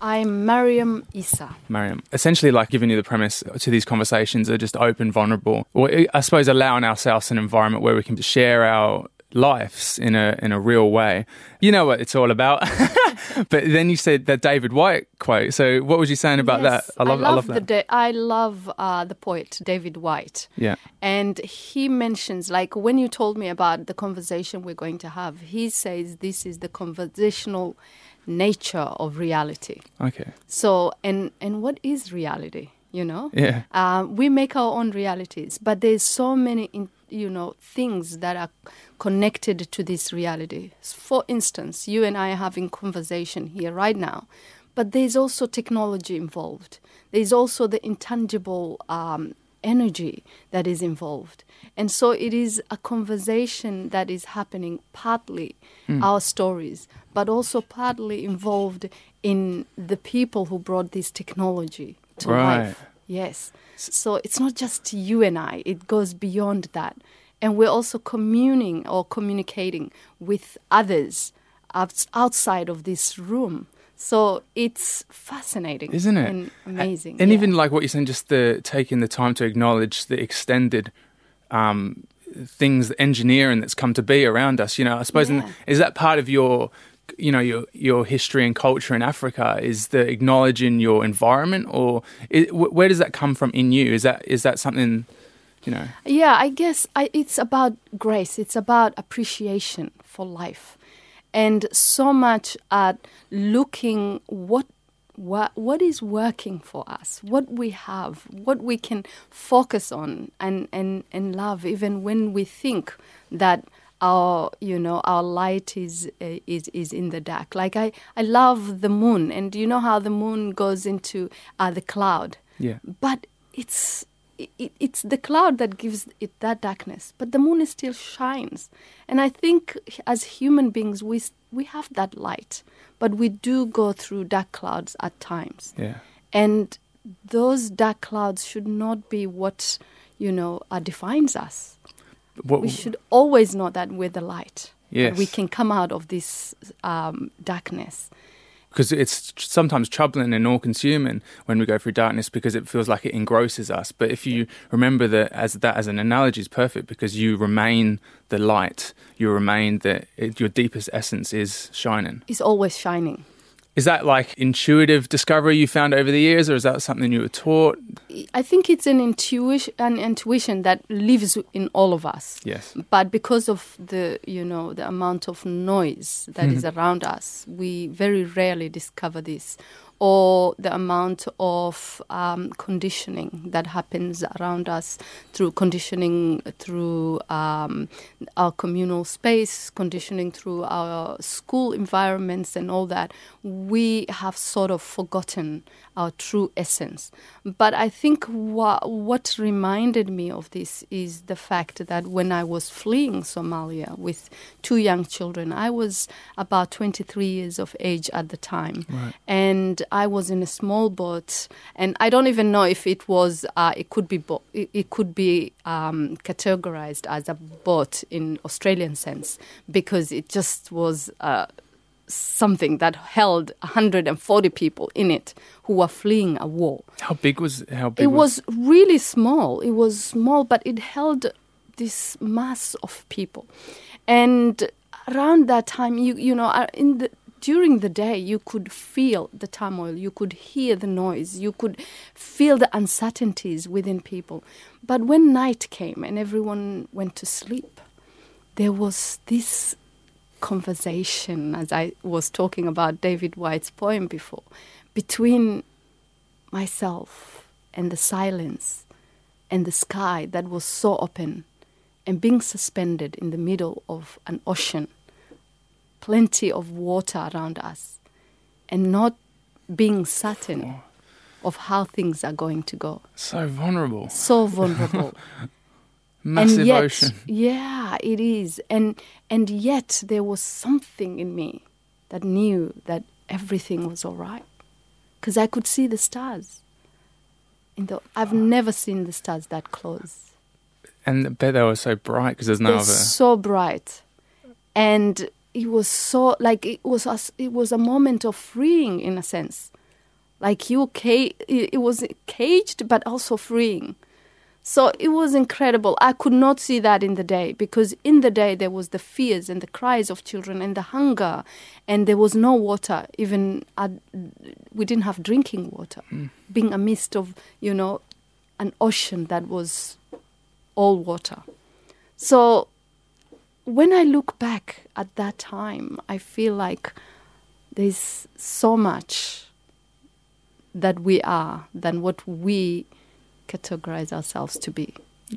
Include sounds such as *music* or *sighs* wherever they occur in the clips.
I'm Mariam Issa. Mariam. Essentially, like giving you the premise to these conversations are just open, vulnerable, or I suppose allowing ourselves an environment where we can share our lives in a in a real way. You know what it's all about. *laughs* but then you said that David Whyte quote. So what was you saying about Yes, that? I love, I love, that. the da- I love uh, the poet David Whyte. yeah. And he mentions, like, when you told me about the conversation we're going to have, he says this is the conversational nature of reality. Okay. So, and and what is reality? You know, Yeah. uh, we make our own realities, but there's so many, in, you know, things that are connected to this reality. For instance, you and I are having conversation here right now, but there's also technology involved. There's also the intangible um, energy that is involved, and so it is a conversation that is happening partly hmm. our stories, but also partly involved in the people who brought this technology to Right. life. Yes. So it's not just you and I, it goes beyond that. And we're also communing or communicating with others outside of this room. So it's fascinating, Isn't it? And amazing. And yeah. even like what you're saying, just the taking the time to acknowledge the extended um, things, the engineering that's come to be around us. You know, I suppose and Yeah. is that part of your, you know, your your history and culture in Africa? Is the acknowledging your environment, or where does that come from in you? Is that is that something, you know? Yeah, I guess I, it's about grace. It's about appreciation for life, and so much at looking what what what is working for us, what we have, what we can focus on and and and love, even when we think that our you know our light is uh, is is in the dark. Like I I love the moon, and you know how the moon goes into uh, the cloud Yeah. but it's it, it's the cloud that gives it that darkness but the moon is still shines. And i think as human beings we we have that light but we do go through dark clouds at times. Yeah. and those dark clouds should not be what you know uh, defines us. What, we should always know that we're the light. That we can come out of this um, darkness because it's sometimes troubling and all-consuming when we go through darkness because it feels like it engrosses us. But if you remember that as that as an analogy is perfect because you remain the light, you remain that your deepest essence is shining. is always shining Is that like intuitive discovery you found over the years, or is that something you were taught? I think it's an intuition, an intuition that lives in all of us. Yes. But because of the, you know, the amount of noise that is mm-hmm. around us, we very rarely discover this, or the amount of um, conditioning that happens around us through conditioning through um, our communal space, conditioning through our school environments, and all that. We have sort of forgotten our true essence. But I think wha- what reminded me of this is the fact that when I was fleeing Somalia with two young children, I was about 23 years of age at the time. Right. And I was in a small boat, and I don't even know if it was, uh, it could be, bo- it, it could be um, categorized as a boat in Australian sense because it just was. Uh, something that held 140 people in it who were fleeing a war. How big was how big It was really small. It was small, but it held this mass of people. And around that time, you you know, uh, in the during the day, you could feel the turmoil, you could hear the noise, you could feel the uncertainties within people. But when night came and everyone went to sleep, there was this conversation, as I was talking about David Whyte's poem before, between myself and the silence and the sky that was so open and being suspended in the middle of an ocean, plenty of water around us, and not being certain of how things are going to go. so vulnerable, So vulnerable. *laughs* massive and yet, ocean. *laughs* Yeah, it is. And and yet there was something in me that knew that everything was all right. Because I could see the stars. In the, I've never seen the stars that close. And I bet they were so bright because there's no They're other. so bright, and it was so like it was us. It was a moment of freeing, in a sense, Like you, ca- it was caged, but also freeing. So it was incredible. I could not see that in the day because in the day there was the fears and the cries of children and the hunger, and there was no water. Even at, we didn't have drinking water, hmm. being amidst of you know an ocean that was all water. So when I look back at that time, I feel like there's so much that we are than what we categorize ourselves to be.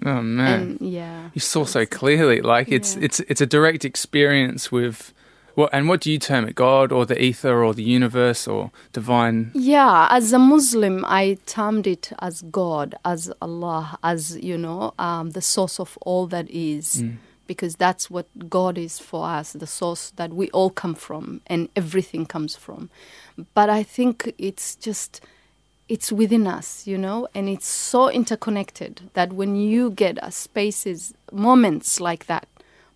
Oh man, And yeah. you saw so clearly. Like it's Yeah. it's it's a direct experience with what and what do you term it? God or the ether or the universe or divine? Yeah, as a Muslim, I termed it as God, as Allah, as you know, um, the source of all that is, because that's what God is for us, the source that we all come from and everything comes from. But I think it's just, it's within us, you know, and it's so interconnected that when you get a spaces, moments like that,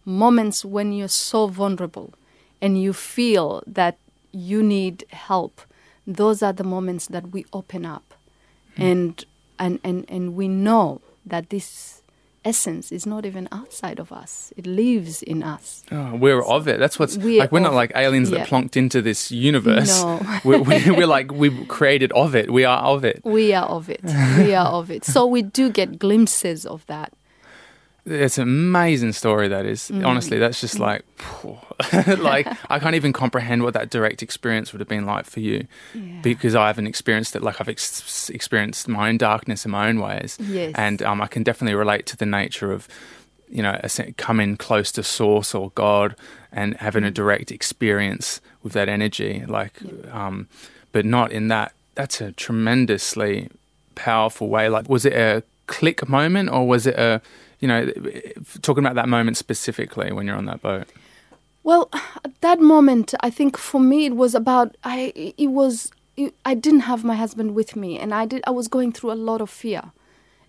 moments when you're so vulnerable and you feel that you need help, those are the moments that we open up. Hmm. And, and, and, and we know that this essence is not even outside of us, it lives in us. Oh, we're of it. That's what's We are like. We're not like aliens yeah. that plonked into this universe. No. *laughs* we're, we, we're like we created of it. We are of it. We are of it. We are of it. So we do get glimpses of that. It's an amazing story. That is Mm. honestly. That's just like, *laughs* like I can't even comprehend what that direct experience would have been like for you, Yeah. because I haven't experienced it. Like I've ex- experienced my own darkness in my own ways, Yes. and um, I can definitely relate to the nature of, you know, coming close to Source or God and having Mm. a direct experience with that energy. Like, um, but not in that. That's a tremendously powerful way. Like, was it a click moment or was it a, you know, talking about that moment specifically when you're on that boat? Well, at that moment, I think for me it was about I. It was it, I didn't have my husband with me, and I did. I was going through a lot of fear,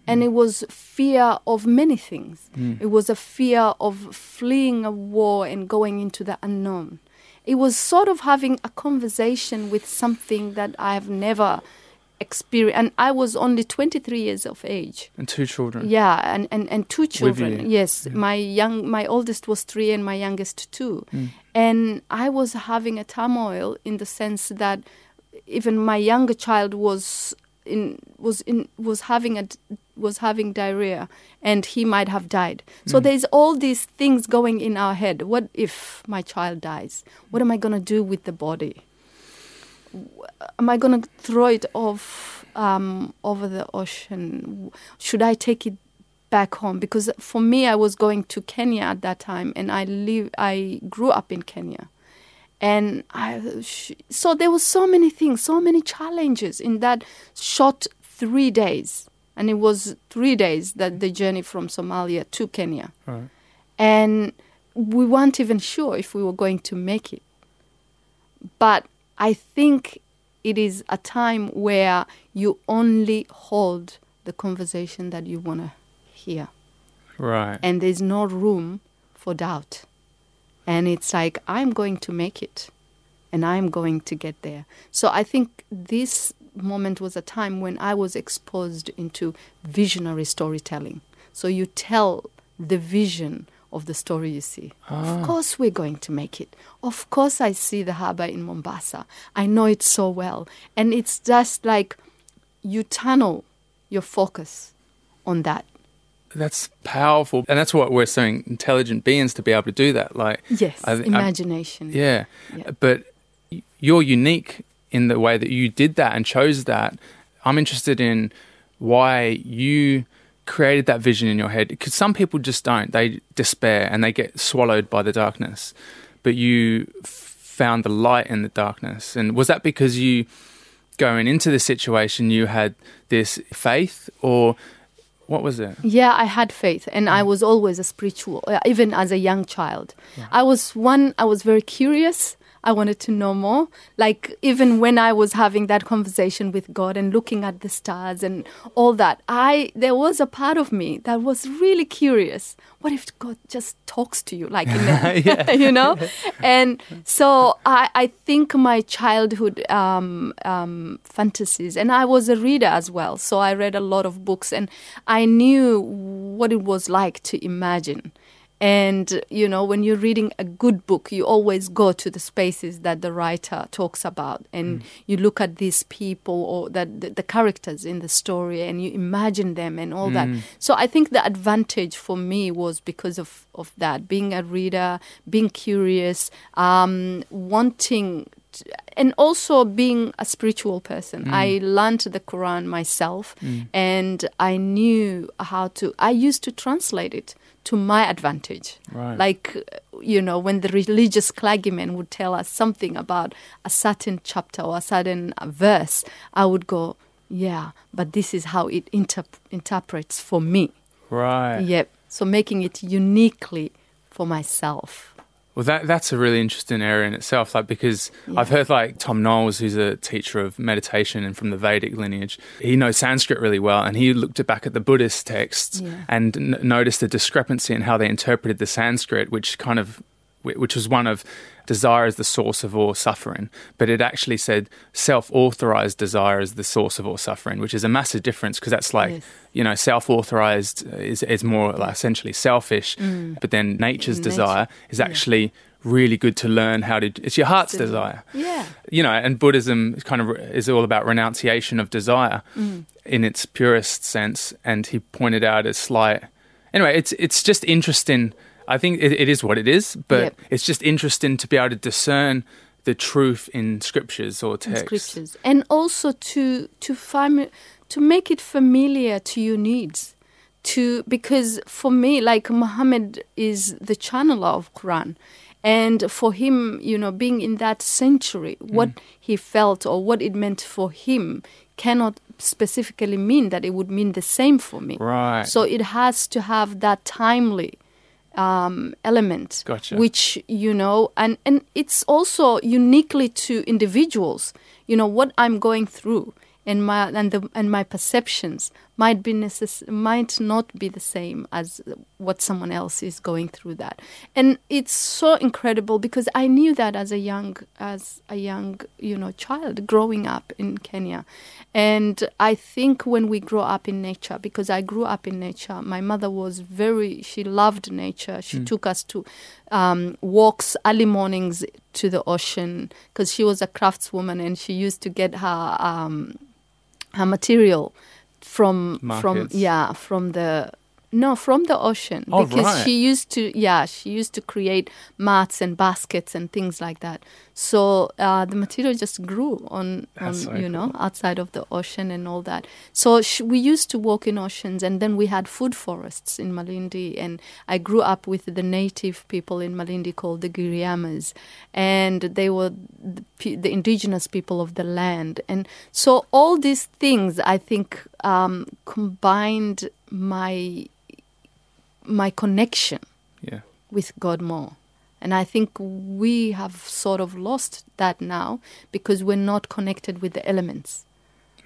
and it was fear of many things. Mm. It was a fear of fleeing a war and going into the unknown. It was sort of having a conversation with something that I have never experienced, and I was only twenty three years of age. And two children. Yeah, and, and, and two children. Yes, my young my oldest was three and my youngest two. Hmm. And I was having a turmoil in the sense that even my younger child was in was in was having a was having diarrhea and he might have died. So hmm. there's all these things going in our head. What if my child dies? What am I going to do with the body? Am I going to throw it off um, over the ocean? Should I take it back home? Because for me, I was going to Kenya at that time, and I live. I grew up in Kenya, and I. sh- So there were so many things, so many challenges in that short three days, and it was three days that the journey from Somalia to Kenya, Right. and we weren't even sure if we were going to make it. But I think it is a time where you only hold the conversation that you want to hear. Right. And there's no room for doubt. And it's like, I'm going to make it. And I'm going to get there. So I think this moment was a time when I was exposed into visionary storytelling. So you tell the vision of the story you see. Of ah. course, we're going to make it. Of course, I see the harbor in Mombasa. I know it so well. And it's just like you tunnel your focus on that. That's powerful, and that's what we're so intelligent beings to be able to do that. Like, Yes, I imagination. yeah, Yeah. but you're unique in the way that you did that and chose that. I'm interested in why you created that vision in your head because some people just don't. They despair and they get swallowed by the darkness, but you found the light in the darkness. And was that because you going into the situation you had this faith or what was it? Yeah, I had faith, and Mm. I was always a spiritual, uh, even as a young child. I was one. I was very curious. I wanted to know more. Like even when I was having that conversation with God and looking at the stars and all that, I there was a part of me that was really curious. What if God just talks to you, like *laughs* the, *laughs* you know? And so I, I think my childhood um, um, fantasies, and I was a reader as well, so I read a lot of books, and I knew what it was like to imagine. And, you know, when you're reading a good book, you always go to the spaces that the writer talks about. And mm. you look at these people or that the, the, characters in the story and you imagine them and all mm. that. So I think the advantage for me was because of, of that being a reader, being curious, um, wanting and also being a spiritual person. Mm. I learned the Quran myself mm. and I knew how to, I used to translate it to my advantage. Right. Like, you know, when the religious clergyman would tell us something about a certain chapter or a certain verse, I would go, yeah, but this is how it interp- interprets for me. Right. Yep. So making it uniquely for myself. Well, that that's a really interesting area in itself. Like because yeah. I've heard like Tom Knowles, who's a teacher of meditation and from the Vedic lineage, he knows Sanskrit really well, and he looked back at the Buddhist texts yeah. and n- noticed a discrepancy in how they interpreted the Sanskrit, which kind of which was one of desire is the source of all suffering, but it actually said self authorized desire is the source of all suffering, which is a massive difference because that's like, yes. you know, self authorized is, is more like essentially selfish, mm. but then nature's Nature. desire is actually. Yeah. Really good to learn how to. It's your heart's desire. Yeah. You know, and Buddhism kind of is all about renunciation of desire mm. in its purest sense. And he pointed out a slight. Anyway, it's it's just interesting I think it, it is what it is, but yep. it's just interesting to be able to discern the truth in scriptures or texts. scriptures, and also to to find to make it familiar to your needs. To because for me, like Muhammad is the channel of Quran, and for him, you know, being in that century, mm. what he felt or what it meant for him cannot specifically mean that it would mean the same for me. Right. So it has to have that timely um, element, gotcha. which you know, and and it's also uniquely to individuals. You know what I'm going through and my and the and my perceptions might be necess- might not be the same as what someone else is going through that. And it's so incredible because i knew that as a young as a young you know child growing up in kenya. And i think when we grow up in nature because i grew up in nature my mother was very she loved nature. She mm. took us to um, walks early mornings to the ocean because she was a craftswoman and she used to get her um, her material from Markets. from yeah from the no, from the ocean oh, because right. she used to yeah she used to create mats and baskets and things like that. So uh, the material just grew on, on so you cool. know outside of the ocean and all that. So sh- we used to walk in oceans and then we had food forests in Malindi and I grew up with the native people in Malindi called the Giriamas and they were the, the indigenous people of the land and so all these things I think um, combined my my connection yeah. with God more. And I think we have sort of lost that now because we're not connected with the elements,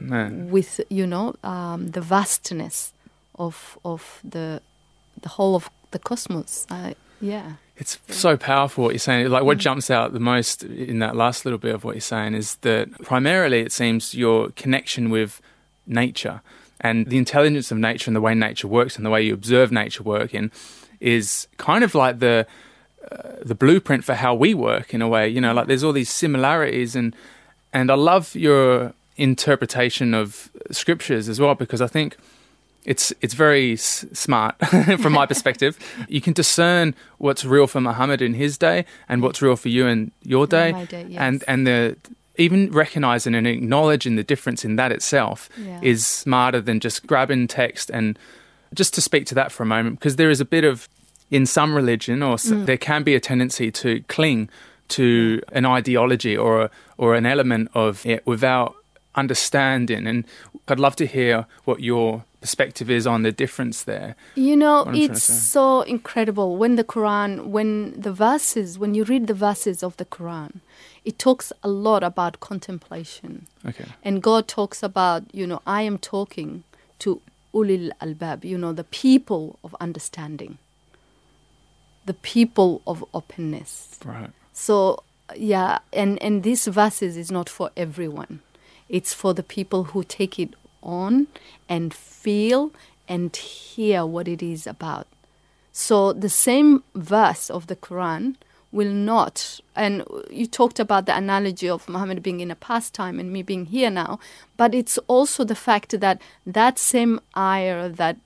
with you know um, the vastness of of the the whole of the cosmos. Uh, yeah, it's so powerful what you're saying. Like what mm. jumps out the most in that last little bit of what you're saying is that primarily it seems your connection with nature and the intelligence of nature and the way nature works and the way you observe nature working is kind of like the uh, the blueprint for how we work in a way. You know, like there's all these similarities, and and I love your interpretation of scriptures as well because I think it's it's very s- smart *laughs* from my perspective. *laughs* You can discern what's real for Muhammad in his day and what's real for you in your day, day yes. and and the even recognizing and acknowledging the difference in that itself yeah. is smarter than just grabbing text and just to speak to that for a moment because there is a bit of in some religion or mm. there can be a tendency to cling to an ideology or a, or an element of it without understanding. And I'd love to hear what your perspective is on the difference there. You know, What I'm trying to it's so incredible when the Quran, when the verses, when you read the verses of the Quran, it talks a lot about contemplation. Okay. And God talks about, you know, I am talking to ulil albab, you know, the people of understanding, the people of openness. Right. So yeah, and and this verses is not for everyone. It's for the people who take it on and feel and hear what it is about. So the same verse of the Quran will not and you talked about the analogy of Muhammad being in a past time and me being here now, but it's also the fact that that same ayah that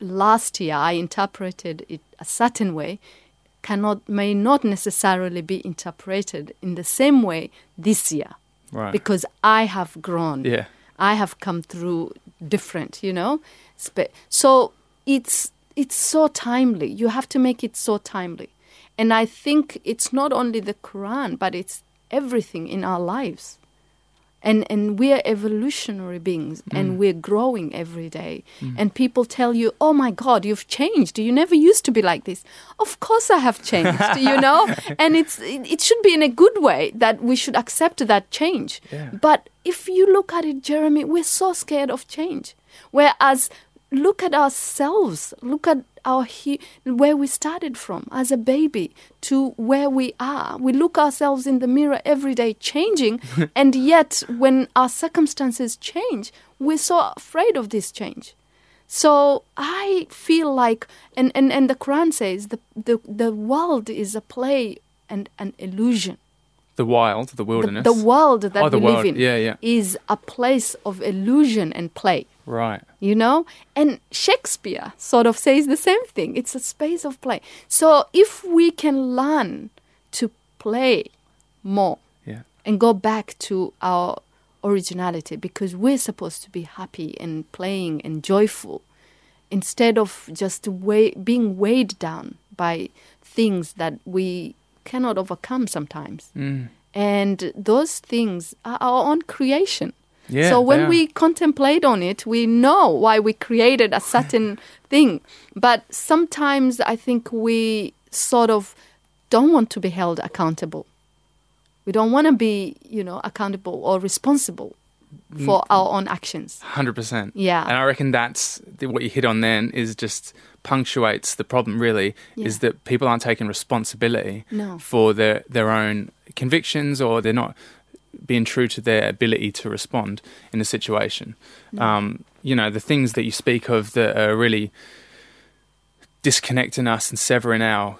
last year I interpreted it a certain way cannot may not necessarily be interpreted in the same way this year Right. because I have grown. Yeah. I have come through different, you know. So it's it's so timely. You have to make it so timely. And I think it's not only the Quran, but it's everything in our lives. And and we're evolutionary beings mm. and we're growing every day. Mm. And people tell you, "Oh my god, you've changed. You never used to be like this." Of course I have changed, you know? *laughs* And it's it, it should be in a good way that we should accept that change. Yeah. But if you look at it, Jeremy, we're so scared of change. Whereas, look at ourselves. Look at our he- where we started from as a baby to where we are. We look ourselves in the mirror every day, changing, *laughs* and yet when our circumstances change, we're so afraid of this change. So I feel like, and, and, and the Quran says the, the, the world is a play and an illusion. The wild, the The, wilderness. the world that Oh, the we world. live in Yeah, yeah. is a place of illusion and play Right. you know and shakespeare sort of says the same thing it's a space of play so if we can learn to play more Yeah. and go back to our originality because we're supposed to be happy and playing and joyful instead of just weigh, being weighed down by things that we cannot overcome sometimes Mm. and those things are our own creation Yeah. so when we contemplate on it, we know why we created a certain *laughs* thing. But sometimes I think we sort of don't want to be held accountable. We don't want to be, you know, accountable or responsible for our own actions. Hundred percent. Yeah. and I reckon that's the, what you hit on. Then is just punctuates the problem. Really, is that people aren't taking responsibility No. for their their own convictions, or they're not being true to their ability to respond in a situation. Um, you know, the things that you speak of that are really disconnecting us and severing our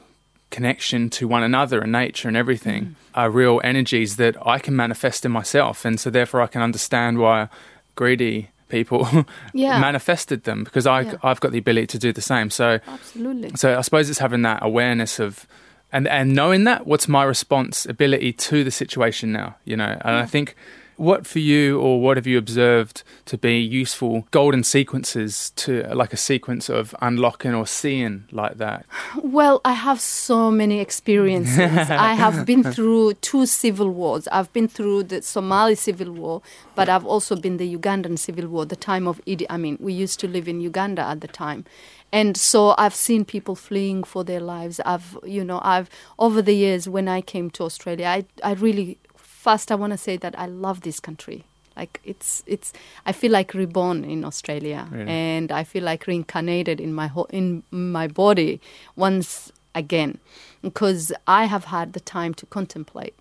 connection to one another and nature and everything Mm. are real energies that I can manifest in myself. And so, therefore, I can understand why greedy people *laughs* Yeah. manifested them because I, Yeah. I've got the ability to do the same. So, Absolutely. so I suppose it's having that awareness of and and knowing that what's my responsibility to the situation now, you know. And I think what for you or what have you observed to be useful golden sequences to like a sequence of unlocking or seeing like that? Well, I have so many experiences. *laughs* I have been through two civil wars. I've been through the Somali civil war, but I've also been the Ugandan civil war, the time of Idi Amin. We used to live in Uganda at the time. And so I've seen people fleeing for their lives. I've, you know, I've, over the years when I came to Australia, I, I really, first I want to say that I love this country. Like it's, it's, I feel like reborn in Australia Really? and I feel like reincarnated in my whole, in my body once again because I have had the time to contemplate,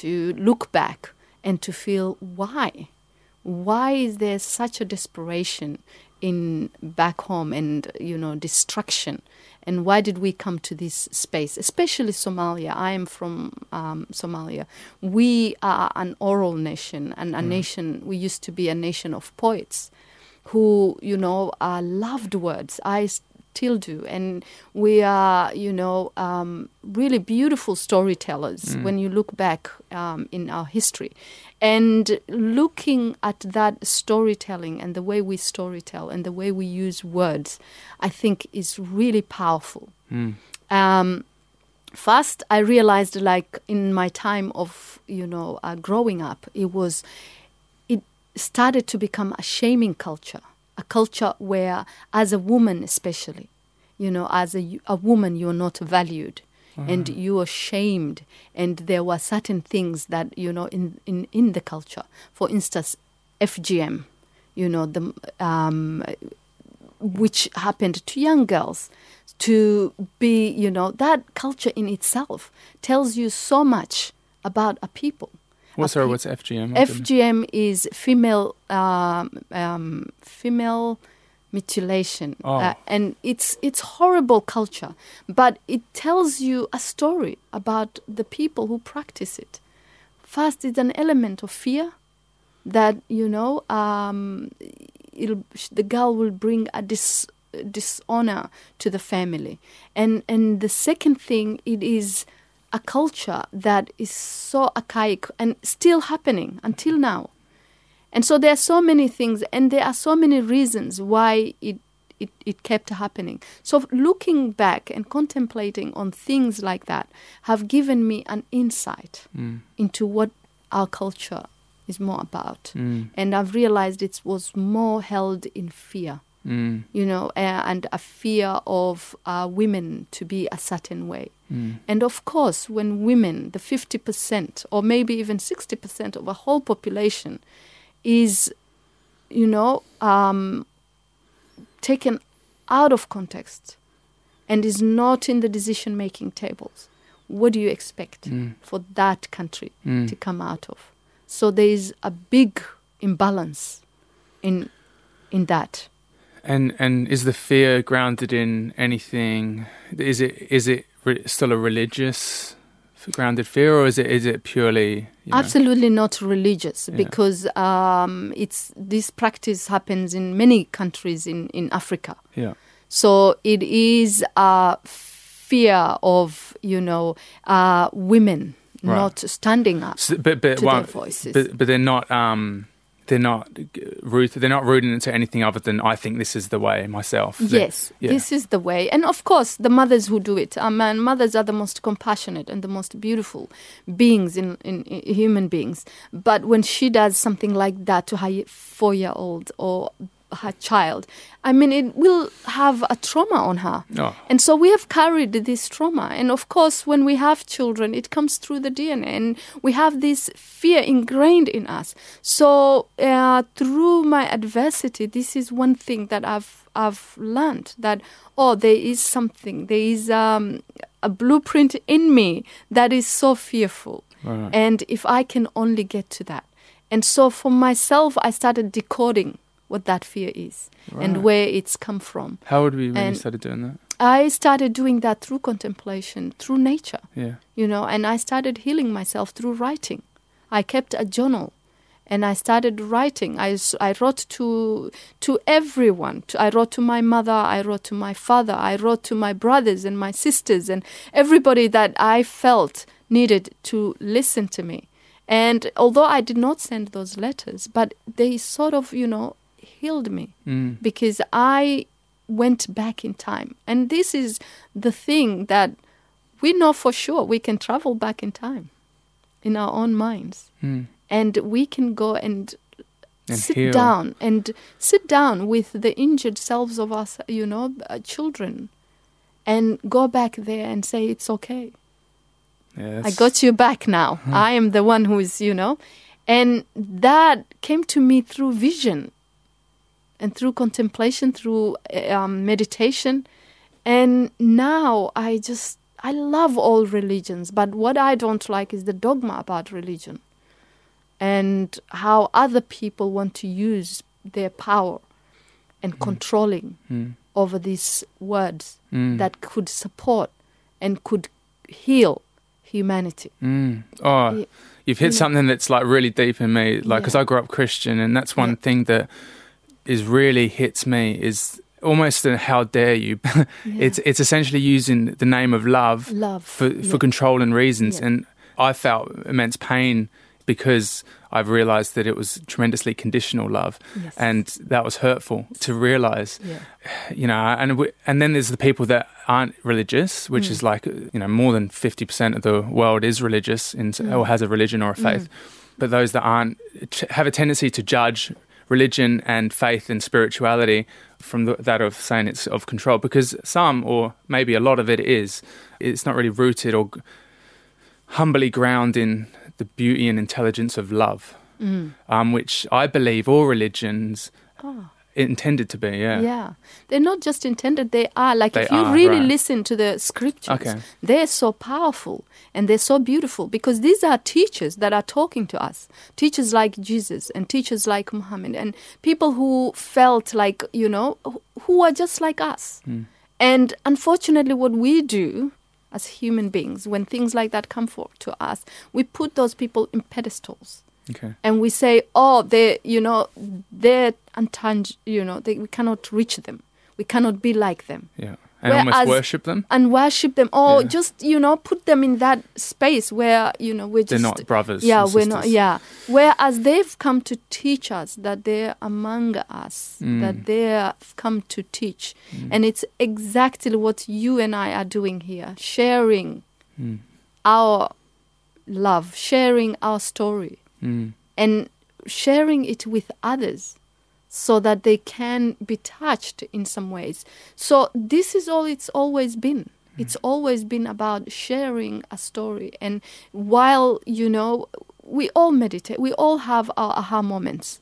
to look back and to feel why. Why is there such a desperation in back home and you know destruction. And why did we come to this space? Especially somalia. I am from um, somalia. We are an oral nation and a nation we used to be a nation of poets who you know uh, loved words i still do. And we are you know um, really beautiful storytellers when you look back um, in our history and looking at that storytelling and the way we storytell and the way we use words i think is really powerful um, first i realized like in my time of you know uh, growing up it was it started to become a shaming culture, a culture where, as a woman especially, you know, as a, a woman, you're not valued. And you were shamed, and there were certain things that you know in, in, in the culture. For instance, FGM, you know, the um, which happened to young girls to be, you know, that culture in itself tells you so much about a people. What, A sorry, what's FGM? FGM is female um, um, female mutilation, Oh. uh, and it's it's horrible culture, but it tells you a story about the people who practice it. First, it's an element of fear that you know um, it'll, the girl will bring a dis, dishonor to the family, and and the second thing it is a culture that is so archaic and still happening until now. And so there are so many things, and there are so many reasons why it, it, it kept happening. So looking back and contemplating on things like that have given me an insight Mm. into what our culture is more about. Mm. And I've realized it was more held in fear, Mm. you know, uh, and a fear of uh, women to be a certain way. Mm. And of course, when women, the 50% or maybe even 60% of a whole population, is, you know, um, taken out of context and is not in the decision making tables, what do you expect Mm. for that country Mm. to come out of? So there is a big imbalance in in that. And and is the fear grounded in anything? Is it is it re- still a religious grounded fear, or is it is it purely you know- Absolutely not religious Yeah. because um, it's this practice happens in many countries in, in Africa. Yeah. So it is a fear of you know uh, women Right. not standing up So, but but, to well, their voices. but but they're not um they're not rooted they're not rooted into anything other than I think this is the way myself. Yes, yeah. this is the way. And of course, the mothers who do it. Um, and mothers are the most compassionate and the most beautiful beings in, in, in human beings. But when she does something like that to her four year old or her child, I mean, it will have a trauma on her. Oh. And so we have carried this trauma. And of course, when we have children, it comes through the DNA. And we have this fear ingrained in us. So uh, through my adversity, this is one thing that I've, I've learned that, oh, there is something, there is um, a blueprint in me that is so fearful. Right. And if I can only get to that. And so for myself, I started decoding what that fear is Right. and where it's come from. How would we when you started doing that? I started doing that through contemplation, through nature, Yeah. you know, and I started healing myself through writing. I kept a journal and I started writing. I, I wrote to to everyone. I wrote to my mother, I wrote to my father, I wrote to my brothers and my sisters and everybody that I felt needed to listen to me. And although I did not send those letters, but they sort of, you know, healed me Mm. because I went back in time. And this is the thing that we know for sure we can travel back in time in our own minds. Mm. And we can go and, And sit heal. down and sit down with the injured selves of us, you know, uh, children, and go back there and say, It's okay. Yeah, I got you back now. I am the one who is, you know. And that came to me through vision and through contemplation, through um, meditation. And now I just, I love all religions, but what I don't like is the dogma about religion and how other people want to use their power and controlling Mm. over these words Mm. that could support and could heal humanity. Mm. Oh, Ye- you've hit yeah. something that's like really deep in me. Like, because Yeah. I grew up Christian, and that's one Yeah. thing that is really hits me is almost a how dare you. *laughs* It's it's essentially using the name of love love for yeah. for control and reasons, Yeah. and I felt immense pain because I've realised that it was tremendously conditional love, Yes. and that was hurtful to realise yeah. *sighs* you know, and we, and then there's the people that aren't religious, which Mm. is like you know more than fifty percent of the world is religious in, Mm. or has a religion or a faith, but those that aren't have a tendency to judge religion and faith and spirituality from the, that of saying it's of control because some or maybe a lot of it is it's not really rooted or humbly ground in the beauty and intelligence of love um, which i believe all religions Oh. Intended to be yeah Yeah, they're not just intended; they are. Like They if you are, really right. listen to the scriptures, Okay. they're so powerful and they're so beautiful because these are teachers that are talking to us. Teachers like Jesus and teachers like Muhammad and people who felt like you know who- are just like us. Hmm. And unfortunately, what we do as human beings when things like that come for, to us, we put those people in pedestals okay and we say, "Oh, they, you know, they're untouched. You know, they, we cannot reach them. We cannot be like them, yeah and almost worship them and worship them, or Yeah. just you know, put them in that space where you know we're just. they're not brothers yeah, we're not. Yeah, whereas they've come to teach us that they're among us, Mm. that they've come to teach, and it's exactly what you and I are doing here, sharing Mm. our love, sharing our story Mm. and sharing it with others so that they can be touched in some ways. So this is all it's always been. It's always been about sharing a story and while you know we all meditate, we all have our aha moments.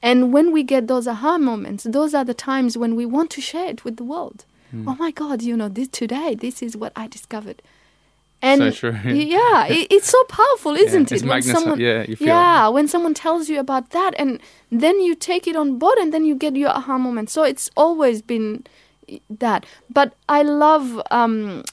And when we get those aha moments, those are the times when we want to share it with the world. Oh my God, you know, this today, this is what I discovered. And So true. *laughs* yeah, it, it's so powerful, isn't it's it? When someone, yeah, you feel it. yeah, when someone tells you about that, and then you take it on board, and then you get your aha moment. So it's always been that. But I love, um,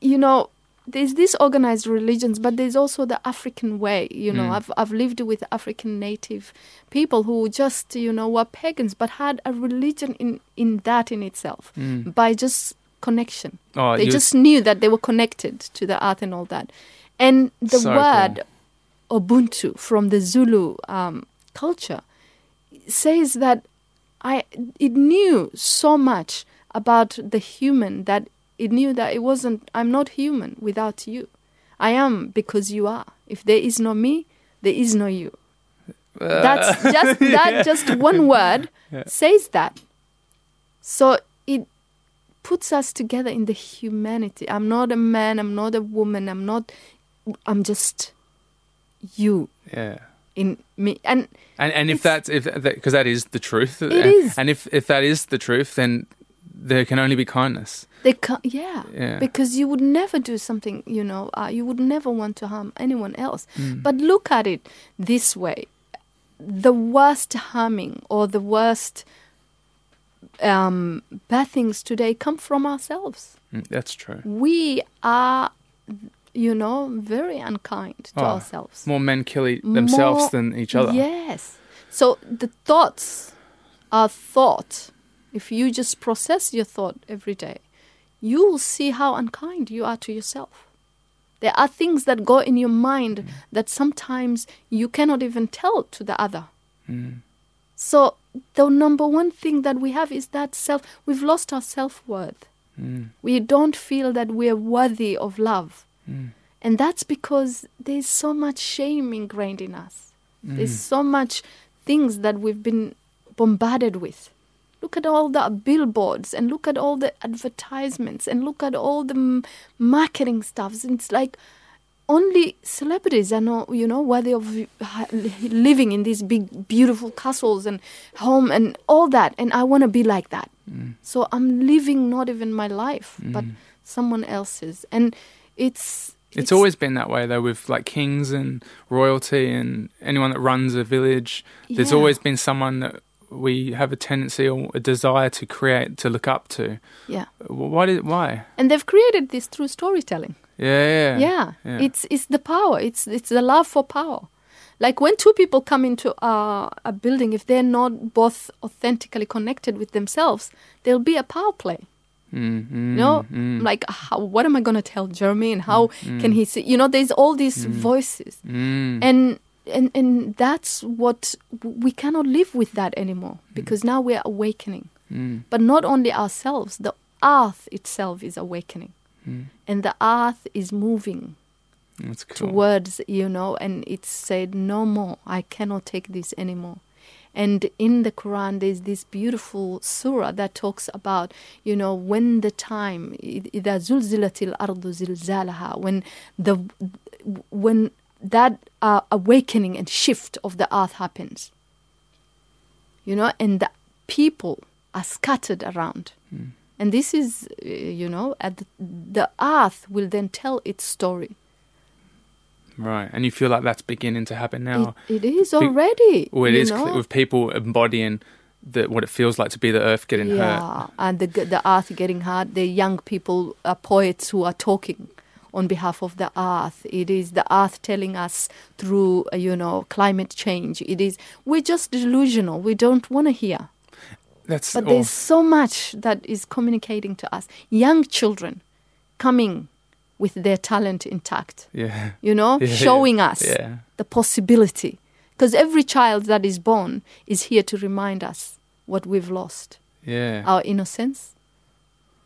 you know, there's these organized religions, but there's also the African way. You know, Mm. I've I've lived with African native people who just you know were pagans, but had a religion in in that in itself Mm. by just connection. Oh, they just knew that they were connected to the earth and all that. And the So word Ubuntu from the Zulu um, culture says that I it knew so much about the human that it knew that it wasn't I'm not human without you. I am because you are. If there is no me, there is no you. That's *laughs* just that just one word Yeah. says that. So puts us together in the humanity. I'm not a man, I'm not a woman, I'm not I'm just you yeah. in me. And And and if that's if because that is the truth. It and, is. And if if that is the truth, then there can only be kindness. they ca- yeah, Yeah. because you would never do something, you know, uh, you would never want to harm anyone else. Mm. But look at it this way. The worst harming or the worst um, bad things today come from ourselves. Mm, that's true. We are, you know, very unkind to Oh, ourselves. More men kill e- themselves More- than each other. Yes. So the thoughts are thought. If you just process your thought every day, you will see how unkind you are to yourself. There are things that go in your mind that sometimes you cannot even tell to the other. Mm. So the number one thing that we have is that self. We've lost our self worth. Mm. We don't feel that we're worthy of love. Mm. And that's because there's so much shame ingrained in us. There's so much things that we've been bombarded with. Look at all the billboards and look at all the advertisements and look at all the marketing stuffs. It's like only celebrities are not, uh, you know, worthy of uh, living in these big, beautiful castles and home and all that. And I want to be like that. Mm. So I'm living not even my life, but mm. someone else's. And it's It's always been that way though with like kings and royalty and anyone that runs a village. There's Yeah. always been someone that we have a tendency or a desire to create to look up to. yeah. Why did why? And they've created this through storytelling. Yeah, yeah. Yeah, Yeah. it's it's the power. It's it's the love for power. Like when two people come into uh, a building, if they're not both authentically connected with themselves, there'll be a power play. Mm, mm, You know, mm, like how, what am I going to tell Jeremy, and how can he see? You know, there's all these voices, mm, and and and that's what we cannot live with that anymore because now we're awakening. But not only ourselves, the earth itself is awakening mm. and the earth is moving cool. towards you know and it said no more i cannot take this anymore and in the Quran, there's this beautiful surah that talks about, you know, when the time, when the when that uh, awakening and shift of the earth happens, you know, and the people are scattered around. Mm and this is uh, you know at the, the earth will then tell its story. Right, and you feel like that's beginning to happen now. it, it is already Well, it is know? with people embodying the, what it feels like to be the earth getting hurt. yeah and the the earth getting hurt. The young people are poets who are talking on behalf of the earth. It is the earth telling us through uh, you know climate change. It is we're just delusional. We don't want to hear That's But oh, there's so much that is communicating to us. Young children coming with their talent intact, yeah, you know, *laughs* Yeah, showing yeah, us yeah. the possibility. Because every child that is born is here to remind us what we've lost yeah, our innocence,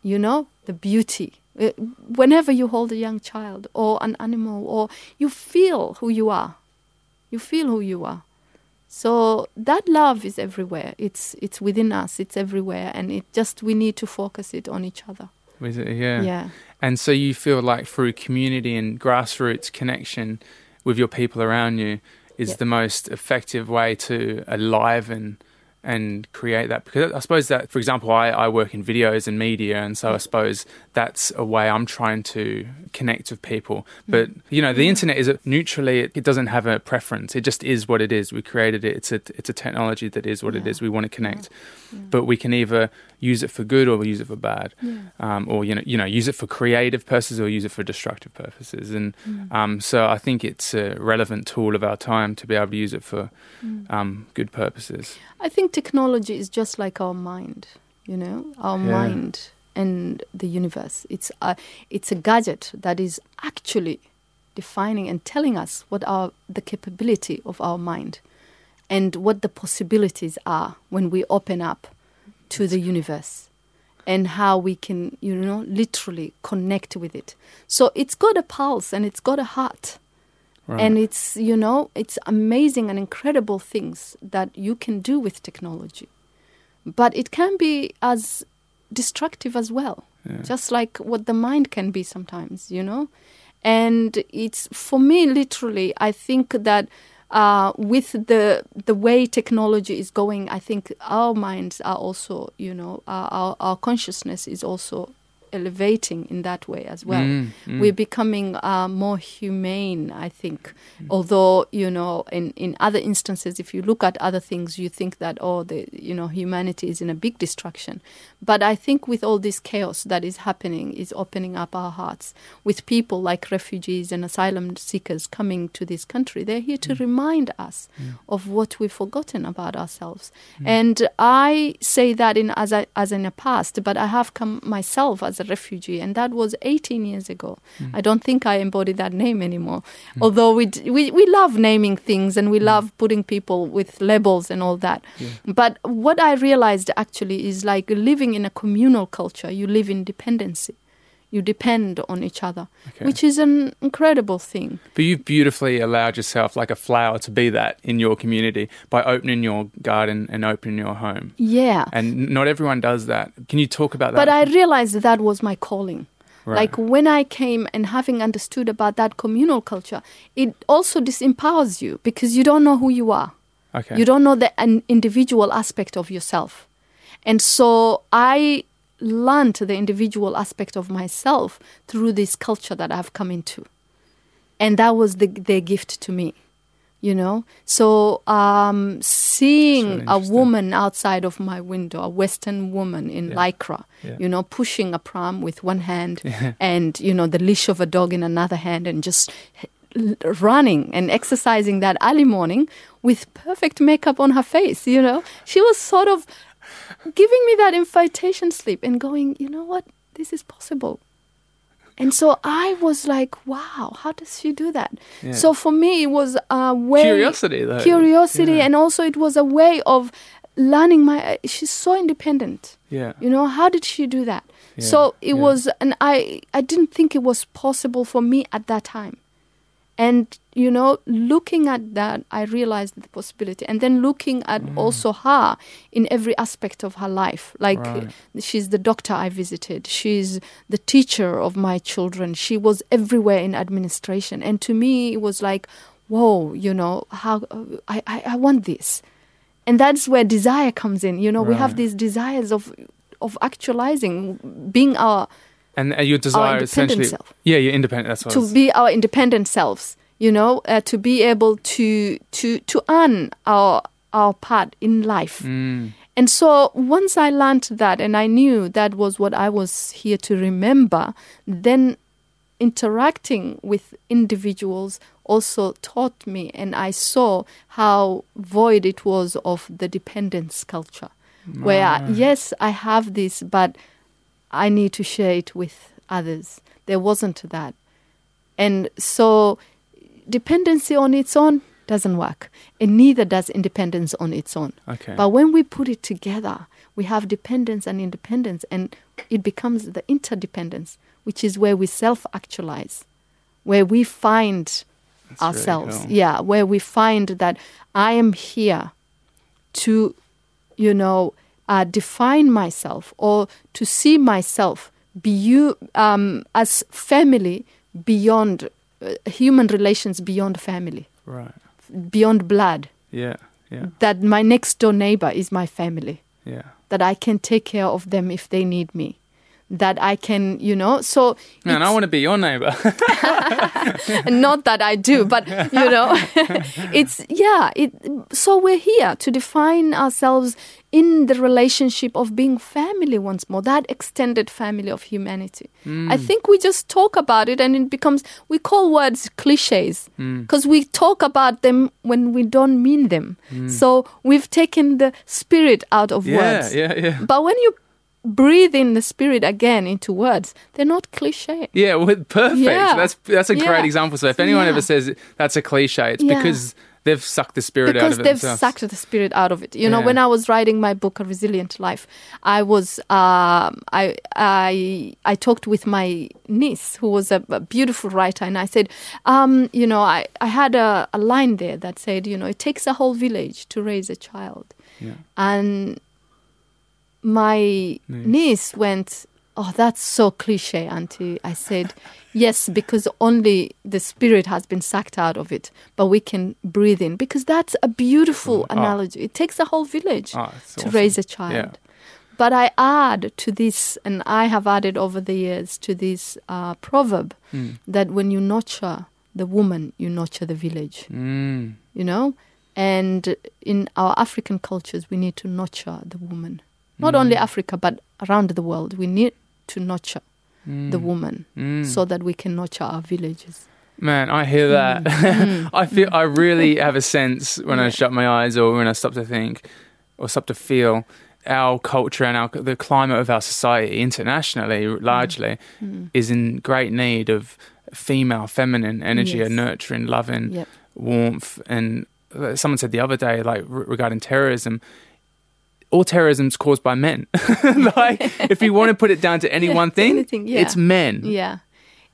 you know, the beauty. Uh, Whenever you hold a young child or an animal, or you feel who you are, you feel who you are. So that love is everywhere. It's it's within us. It's everywhere, and it just we need to focus it on each other. Was it- yeah. Yeah, And so you feel like through community and grassroots connection with your people around you is Yeah. the most effective way to aliven and create that because I suppose that for example I, I work in videos and media and so I suppose that's a way I'm trying to connect with people. But you know the internet is a, neutrally it, it doesn't have a preference. It just is what it is. We created it. It's a it's a technology that is what it Yeah. is. We want to connect but we can either use it for good or we use it for bad. Um, or you know you know use it for creative purposes or use it for destructive purposes. And um, so I think it's a relevant tool of our time to be able to use it for um, good purposes. I think technology is just like our mind. You know, our Yeah. mind and the universe. It's a it's a gadget that is actually defining and telling us what are the capability of our mind and what the possibilities are when we open up to the universe and how we can you know literally connect with it so it's got a pulse and it's got a heart right. And it's you know it's amazing and incredible things that you can do with technology. But it can be as destructive as well. Yeah. just like what the mind can be sometimes you know? And it's for me literally i think that uh, with the the way technology is going i think our minds are also you know our, our, our consciousness is also elevating in that way as well. Mm, mm. we're becoming uh, more humane i think. Although you know in, in other instances if you look at other things you think that oh the you know humanity is in a big destruction. But i think with all this chaos that is happening is opening up our hearts. With people like refugees and asylum seekers coming to this country they're here to remind us of what we've forgotten about ourselves. And i say that in as a, as in the past but i have come myself as a refugee and that was 18 years ago. Hmm. I don't think i embody that name anymore. Hmm. Although we, d- we we love naming things and we hmm. love putting people with labels and all that. But what i realized actually is like living in a communal culture you live in dependency you depend on each other Okay. which is an incredible thing But you've beautifully allowed yourself, like a flower, to be that in your community by opening your garden and opening your home. yeah And not everyone does that. Can you talk about that? But I realized that, that was my calling. Right. Like when I came and having understood about that communal culture, it also disempowers you because you don't know who you are. okay. You don't know the an individual aspect of yourself. And so I learned the individual aspect of myself through this culture that I've come into. And that was the, their gift to me. You know, so um, seeing a woman outside of my window, a Western woman in Yeah. lycra, Yeah. you know, pushing a pram with one hand *laughs* and, you know, the leash of a dog in another hand and just running and exercising that early morning with perfect makeup on her face, you know. She was sort of giving me that invitation slip and going, you know what, this is possible. And so I was like, wow, how does she do that? Yeah. So for me, it was a way Curiosity, though. curiosity, Yeah. and also it was a way of learning my. She's so independent. Yeah. You know, how did she do that? Yeah, So it was, and I, I didn't think it was possible for me at that time. And, you know, looking at that, I realized the possibility. And then looking at mm. also her in every aspect of her life. Like, Right. she's the doctor I visited, she's the teacher of my children, she was everywhere in administration. And to me, it was like, whoa, you know, how I, I, I want this. And that's where desire comes in. You know, we have these desires of of actualizing, being our And uh, your desire essentially. self. Yeah, you're independent. That's what to be our independent selves you know uh, to be able to to to earn our our part in life Mm, and so once i learned that and i knew that was what i was here to remember then interacting with individuals also taught me and i saw how void it was of the dependence culture where yes i have this but i need to share it with others there wasn't that and so dependency on its own doesn't work, and neither does independence on its own. Okay. But when we put it together, we have dependence and independence, and it becomes the interdependence, which is where we self actualize, where we find really ourselves. cool. Yeah, where we find that I am here to, you know, uh, define myself or to see myself be you um, as family beyond uh, human relations beyond family, right. beyond blood. Yeah. Yeah. That my next door neighbor is my family. Yeah. That I can take care of them if they need me. That I can, you know. So Man, I want to be your neighbor. *laughs* not that I do, but you know, *laughs* it's yeah. It so we're here to define ourselves in the relationship of being family once more, that extended family of humanity. Hmm. I think we just talk about it, and it becomes we call words cliches hmm. because we talk about them when we don't mean them. Hmm. So we've taken the spirit out of yeah. words. Yeah. Yeah. But when you breathe in the spirit again into words, they're not cliche. Yeah, well, *laughs* perfect. Yeah. That's that's a Yeah. great example. So if anyone Yeah. ever says that's a cliche, it's because they've sucked the spirit out of it Because they've themselves. sucked the spirit out of it. You know, when I was writing my book, A Resilient Life, I was um, I I I talked with my niece, who was a, a beautiful writer, and I said, um, you know, I I had a, a line there that said, you know, it takes a whole village to raise a child, Yeah. and my niece went. Oh, that's so cliche, Auntie. I said, yes, because only the spirit has been sucked out of it, but we can breathe in. Because that's a beautiful Oh. analogy. It takes a whole village Oh, to awesome. raise a child. Yeah. But I add to this, and I have added over the years to this uh, proverb Mm. that when you nurture the woman, you nurture the village, Mm. you know? And in our African cultures, we need to nurture the woman. Not Mm. only Africa, but around the world, we need to nurture the woman Mm. so that we can nurture our villages. Man, I hear that. *laughs* I feel I really have a sense when I shut my eyes or when I stop to think or stop to feel our culture and our the climate of our society internationally largely Mm. is in great need of female feminine energy Yes. and nurturing loving Yep. warmth and uh, someone said the other day like re- regarding terrorism all terrorism's caused by men *laughs* like if you want to put it down to any one thing Anything, yeah. it's men Yeah.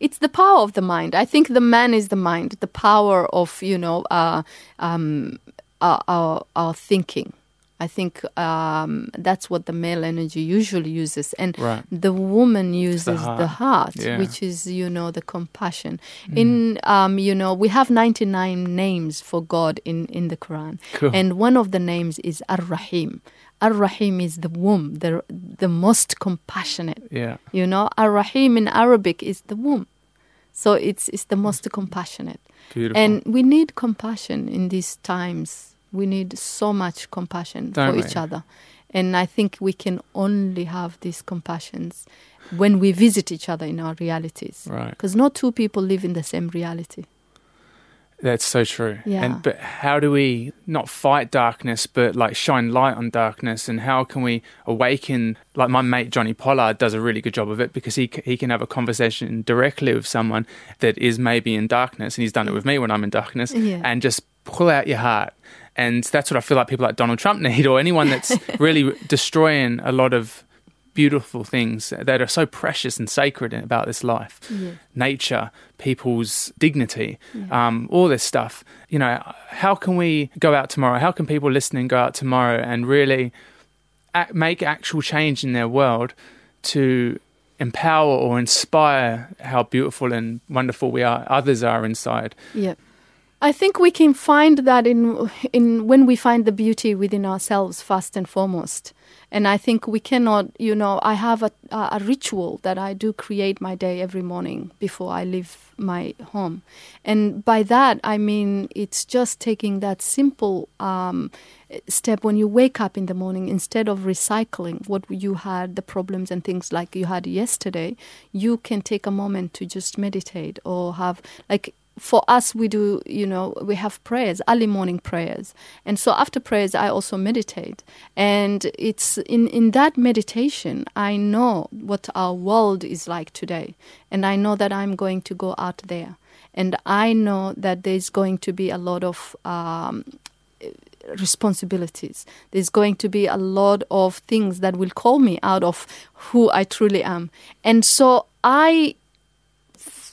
It's the power of the mind. I think the man is the mind, the power of, you know, uh, um, our, our, our thinking. I think um, that's what the male energy usually uses. And Right. the woman uses the heart. heart, Yeah. which is, you know, the compassion. In, um, you know, we have 99 names for God in, in the Quran. Cool. And one of the names is Ar Rahim. Ar Rahim is the womb, the, the most compassionate. yeah You know, Ar-Rahim in Arabic is the womb. So it's it's the most compassionate. beautiful And we need compassion in these times. We need so much compassion Don't for we? each other. And I think we can only have these compassions when we visit each other in our realities. right Because no two people live in the same reality. That's so true. Yeah. And but how do we not fight darkness, but like shine light on darkness? And how can we awaken? Like my mate Johnny Pollard does a really good job of it because he he can have a conversation directly with someone that is maybe in darkness, and he's done it with me when I'm in darkness, Yeah. and just pull out your heart. And that's what I feel like people like Donald Trump need, or anyone that's *laughs* really destroying a lot of beautiful things that are so precious and sacred about this life Yeah. nature, people's dignity, um, all this stuff. You know, how can we go out tomorrow? How can people listening go out tomorrow and really ac make actual change in their world to empower or inspire how beautiful and wonderful we are, others are inside? Yeah. I think we can find that in in when we find the beauty within ourselves first and foremost. And I think we cannot, you know, I have a a ritual that I do create my day every morning before I leave my home. And by that I mean it's just taking that simple um, step when you wake up in the morning instead of recycling what you had the problems and things like you had yesterday you can take a moment to just meditate or have like for us we do you know we have prayers early morning prayers and so after prayers i also meditate and it's in in that meditation i know what our world is like today and i know that i'm going to go out there and i know that there's going to be a lot of um, responsibilities. There's going to be a lot of things that will call me out of who I truly am. And so I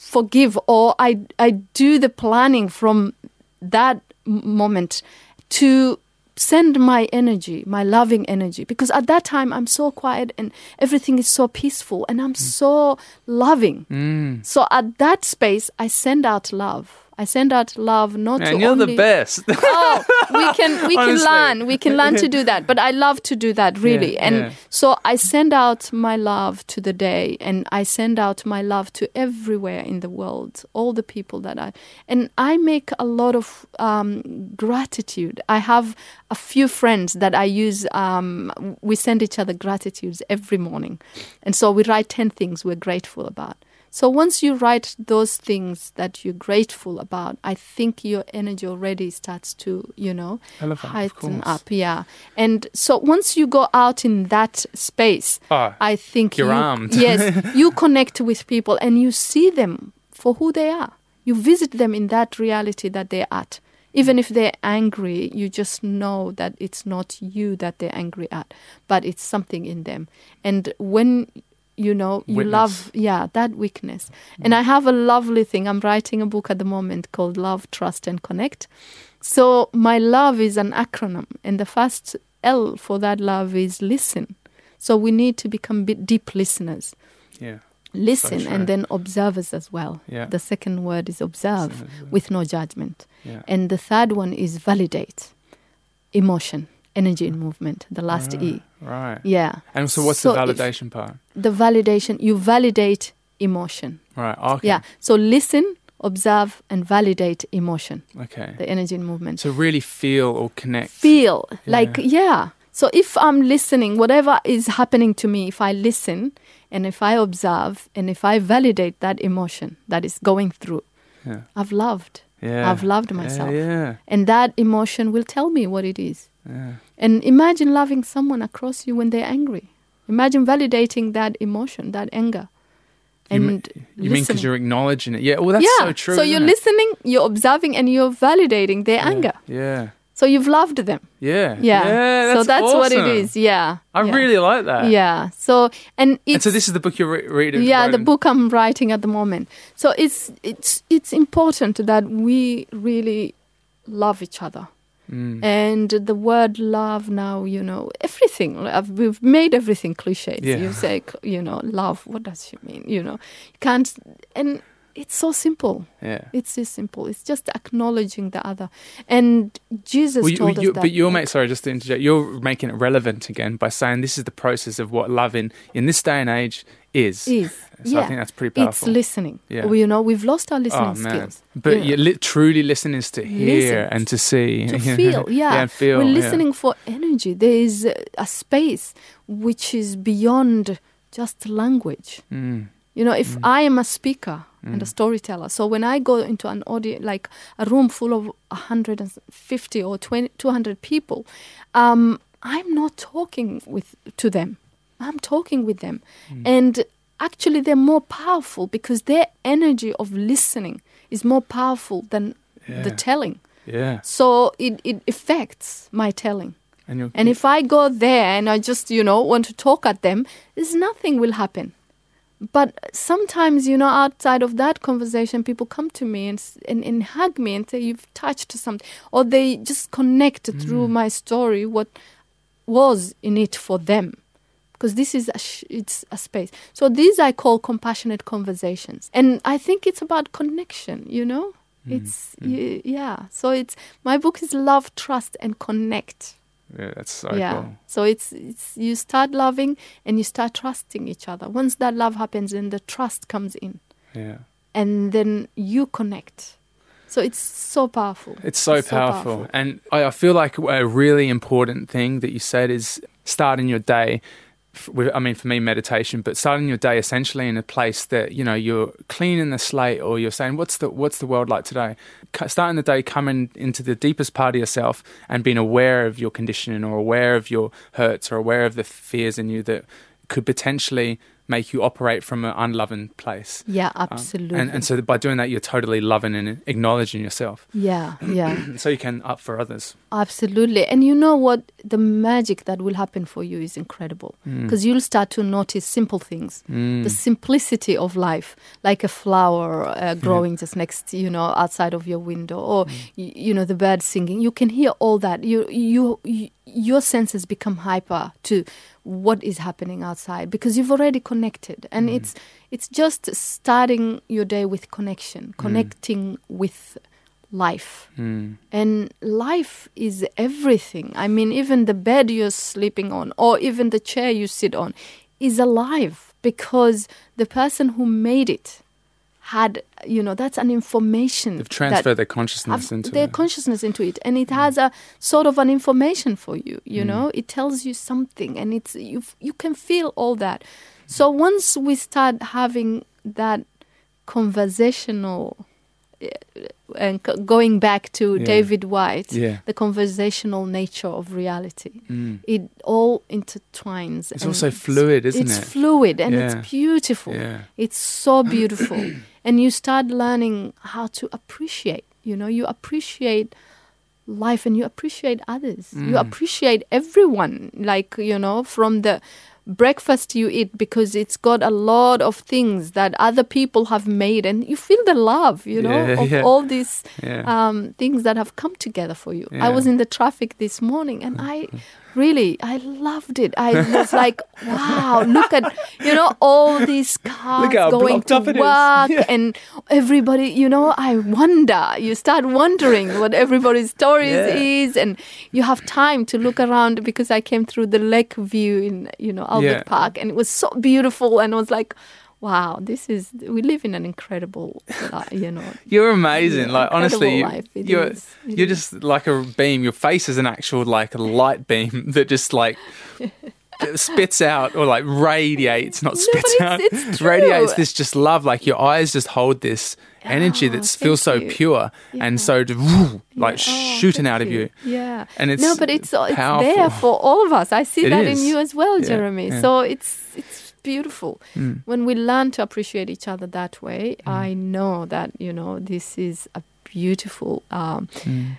forgive or I, I do the planning from that moment to send my energy, my loving energy, because at that time I'm so quiet and everything is so peaceful and I'm so loving. Mm. So at that space, I send out love. I send out love not Man, to you're only the best. oh, we can we can learn. We can learn to do that. But I love to do that really. Yeah, and yeah. so I send out my love to the day and I send out my love to everywhere in the world, all the people that I and I make a lot of um, gratitude. I have a few friends that I use um, we send each other gratitudes every morning. And so we write 10 things we're grateful about. So once you write those things that you're grateful about, I think your energy already starts to, you know, Elevate, heighten up. Yeah. And so once you go out in that space, Oh, I think you're you, armed. yes, *laughs* you connect with people and you see them for who they are. You visit them in that reality that they're at. Even if they're angry, you just know that it's not you that they're angry at, but it's something in them. And when you know you Witness. love yeah that weakness. And i have a lovely thing. I'm writing a book at the moment called love trust and connect. So my love is an acronym and the first l for that love is listen. So we need to become bit deep listeners. Yeah. listen and then observers as well. Yeah. the second word is observe So, with no judgment. Yeah. and the third one is validate. Emotion energy and movement. The last e. Ah, right. yeah. And so, what's So the validation part? The validation you validate emotion Right. Okay. yeah so listen observe and validate emotion Okay. the energy movement So really feel or connect. feel like yeah so if i'm listening whatever is happening to me if i listen and if i observe and if i validate that emotion that is going through Yeah. i've loved Yeah. i've loved Yeah, myself Yeah. and that emotion will tell me what it is Yeah. and imagine loving someone across you when they're angry imagine validating that emotion that anger and You mean because you're acknowledging it? Yeah. Well, that's yeah so true. so you're it? listening you're observing and you're validating their Yeah. anger Yeah. so you've loved them Yeah. yeah, Yeah. so that's what it is. yeah I yeah. really like that. yeah so and And so this is the book you're re- reading. yeah the book i'm writing at the moment so it's it's it's important that we really love each other Mm. and the word love now you know everything we've made everything cliches Yeah. you say you know love what does she mean you know you can't and it's so simple Yeah. it's so simple it's just acknowledging the other and jesus Well, you, told you, us that but you're, ma- sorry, just to interject, you're making it relevant again by saying this is the process of what love in, in this day and age is. is So yeah I think that's pretty powerful. it's listening Yeah. Well, you know we've lost our listening oh, man. skills But you know. li- truly listen is to hear Listen, and to see. to *laughs* feel yeah, and feel. we're yeah. listening for energy there is a- a space which is beyond just language Mm. you know if i am a speaker and a storyteller. So when i go into an audio like a room full of 150 or 20, 200 people um, i'm not talking with to them. I'm talking with them. And actually they're more powerful because their energy of listening is more powerful than the telling. Yeah. so it, it affects my telling. And, And if I go there and I just, you know, want to talk at them, there's nothing will happen. But sometimes, you know, outside of that conversation, people come to me and, and, and hug me and say, You've touched something. Or they just connect through mm. my story what was in it for them. Because this is a sh- it's a space. So these I call compassionate conversations, and I think it's about connection. You know, mm, it's mm. y- yeah. So it's my book is love, trust, and connect yeah, that's so yeah. cool. So it's it's you start loving and you start trusting each other. Once that love happens, then the trust comes in, Yeah. and then you connect. So it's so powerful. It's so, powerful. And I, I feel like a really important thing that you said is starting your day. I mean, for me, meditation, but starting your day essentially in a place that you know you're cleaning the slate, or you're saying, "What's the what's the world like today?" Starting the day coming into the deepest part of yourself and being aware of your conditioning, or aware of your hurts, or aware of the fears in you that could potentially make you operate from an unloving place. Yeah, Um, absolutely. and, and so by doing that, you're totally loving and acknowledging yourself, yeah, yeah, *clears throat* so you can up for others. absolutely. And you know what? The magic that will happen for you is incredible Mm. because you'll start to notice simple things. the simplicity of life, like a flower uh, growing just next, you know, outside of your window, or y- you know, the birds singing. You can hear all that. You, you, you, your senses become hyper to what is happening outside because you've already connected, and it's it's just starting your day with connection, connecting with life. Mm. And life is everything. I mean, even the bed you're sleeping on, or even the chair you sit on, is alive because the person who made it had, you know, that's an information. They've transferred their consciousness into their it. consciousness into it, and it has a sort of an information for you. You Mm. know, it tells you something, and it's you. You can feel all that. So once we start having that conversational, and going back to Yeah. David Whyte, yeah. the conversational nature of reality, Mm. it all intertwines. It's also fluid, isn't it's it? It's fluid and Yeah. it's beautiful. It's so beautiful. *coughs* and you start learning how to appreciate. You know, you appreciate life and you appreciate others. You Mm. appreciate everyone. Like, you know, from the breakfast you eat because it's got a lot of things that other people have made and you feel the love, you know, Yeah, *laughs* of yeah. all these Yeah. um, things that have come together for you. I was in the traffic this morning and I really, I loved it. I was like, *laughs* wow, look at, you know, all these *laughs* cars going to up it is. work and everybody, you know, I wonder. You start wondering what everybody's stories is and you have time to look around because I came through the lake view in, you know, Yeah. Park and it was so beautiful and I was like, wow, this is, we live in an incredible, li- you know, *laughs* You're amazing. Like honestly, life. It you're is. You're is. just like a beam. Your face is an actual like light beam *laughs* that just like *laughs* spits out or like radiates, not No, spits out, it's- it's radiates this just love. Like your eyes just hold this energy Oh, that feels so you. pure Yeah. and so woo, like Yeah. Oh, shooting out of you. Yeah. And it's no, but it's it's there for all of us. I see It that is. in you as well, Yeah, Jeremy. So it's it's beautiful Mm. when we learn to appreciate each other that way. I know that you know this is a beautiful. Um, Mm.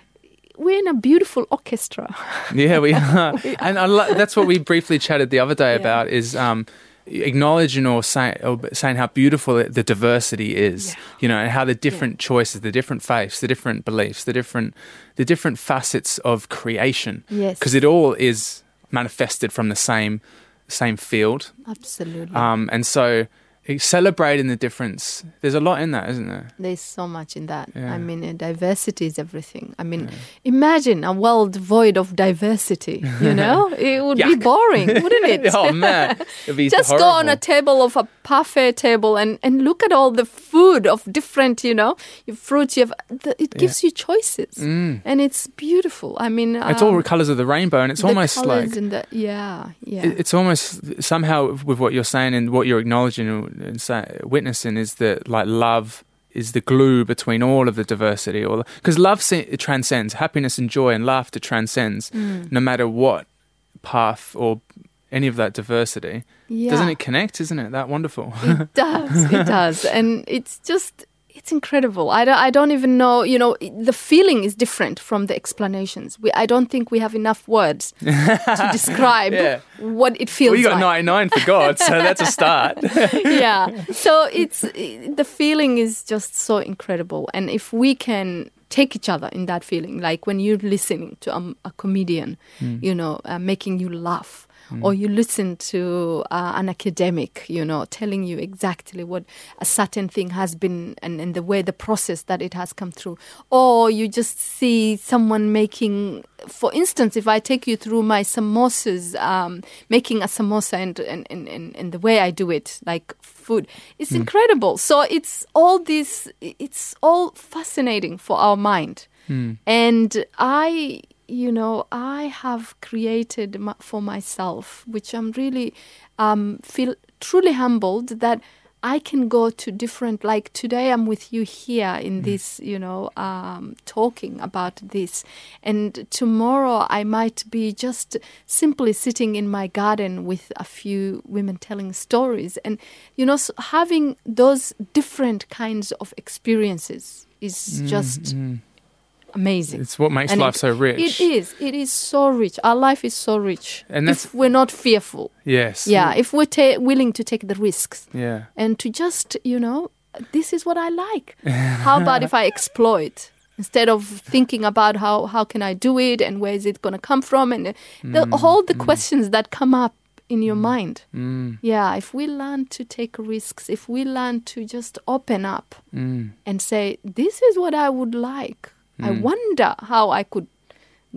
we're in a beautiful orchestra. Yeah, we *laughs* are. and I lo- that's what we briefly chatted the other day *laughs* Yeah. about is um, acknowledging or, say, or saying how beautiful the diversity is, Yeah. you know, and how the different choices, the different faiths, the different beliefs, the different, the different facets of creation, yes, because it all is manifested from the same, same field. absolutely. Um, and so celebrating the difference, there's a lot in that, isn't there? There's so much in that. Yeah. I mean, uh, diversity is everything. I mean, Yeah. imagine a world void of diversity. You know, *laughs* it would be boring, wouldn't it? *laughs* oh man, *laughs* Just go on a table of a parfait table and, and look at all the food of different, you know, your fruits. You have the, it gives you choices, Mm. and it's beautiful. I mean, It's um, all colours of the rainbow, and it's the almost like the, yeah, yeah, It's almost somehow with what you're saying and what you're acknowledging and say, witnessing is that like love is the glue between all of the diversity, or because love se- it transcends happiness and joy and laughter transcends Mm. no matter what path or any of that diversity. yeah. Doesn't it connect? Isn't it that wonderful? It does. It *laughs* does. And it's just it's incredible. I don't, I don't even know, you know, the feeling is different from the explanations. We, I don't think we have enough words to *laughs* describe Yeah. what it feels Well, you got like. 99 for God, so that's a start. *laughs* yeah. *laughs* So it's the feeling is just so incredible, and if we can take each other in that feeling, like when you're listening to a, a comedian, you know, uh, making you laugh. Or you listen to uh, an academic, you know, telling you exactly what a certain thing has been and, and the way the process that it has come through. Or you just see someone making, for instance, if I take you through my samosas, um, making a samosa and, and, and, and, and the way I do it, like food, it's incredible. So it's all this, it's all fascinating for our mind. And I, you know, I have created for myself, which I'm really um, feel truly humbled that I can go to different. Like today, I'm with you here in this, you know, um, talking about this, and tomorrow I might be just simply sitting in my garden with a few women telling stories, and you know, s having those different kinds of experiences is just amazing. It's what makes And life it- so rich. It is. It is so rich. Our life is so rich. And that's- if we're not fearful. Yes. Yeah. If we're ta- willing to take the risks Yeah. and to just, you know, this is what I like. *laughs* how about if I exploit? Instead of thinking about how, how can I do it and where is it going to come from and uh, the, all the questions that come up in your mind. Mm, Yeah, if we learn to take risks, if we learn to just open up mm, and say, "This is what I would like." I Mm. wonder how I could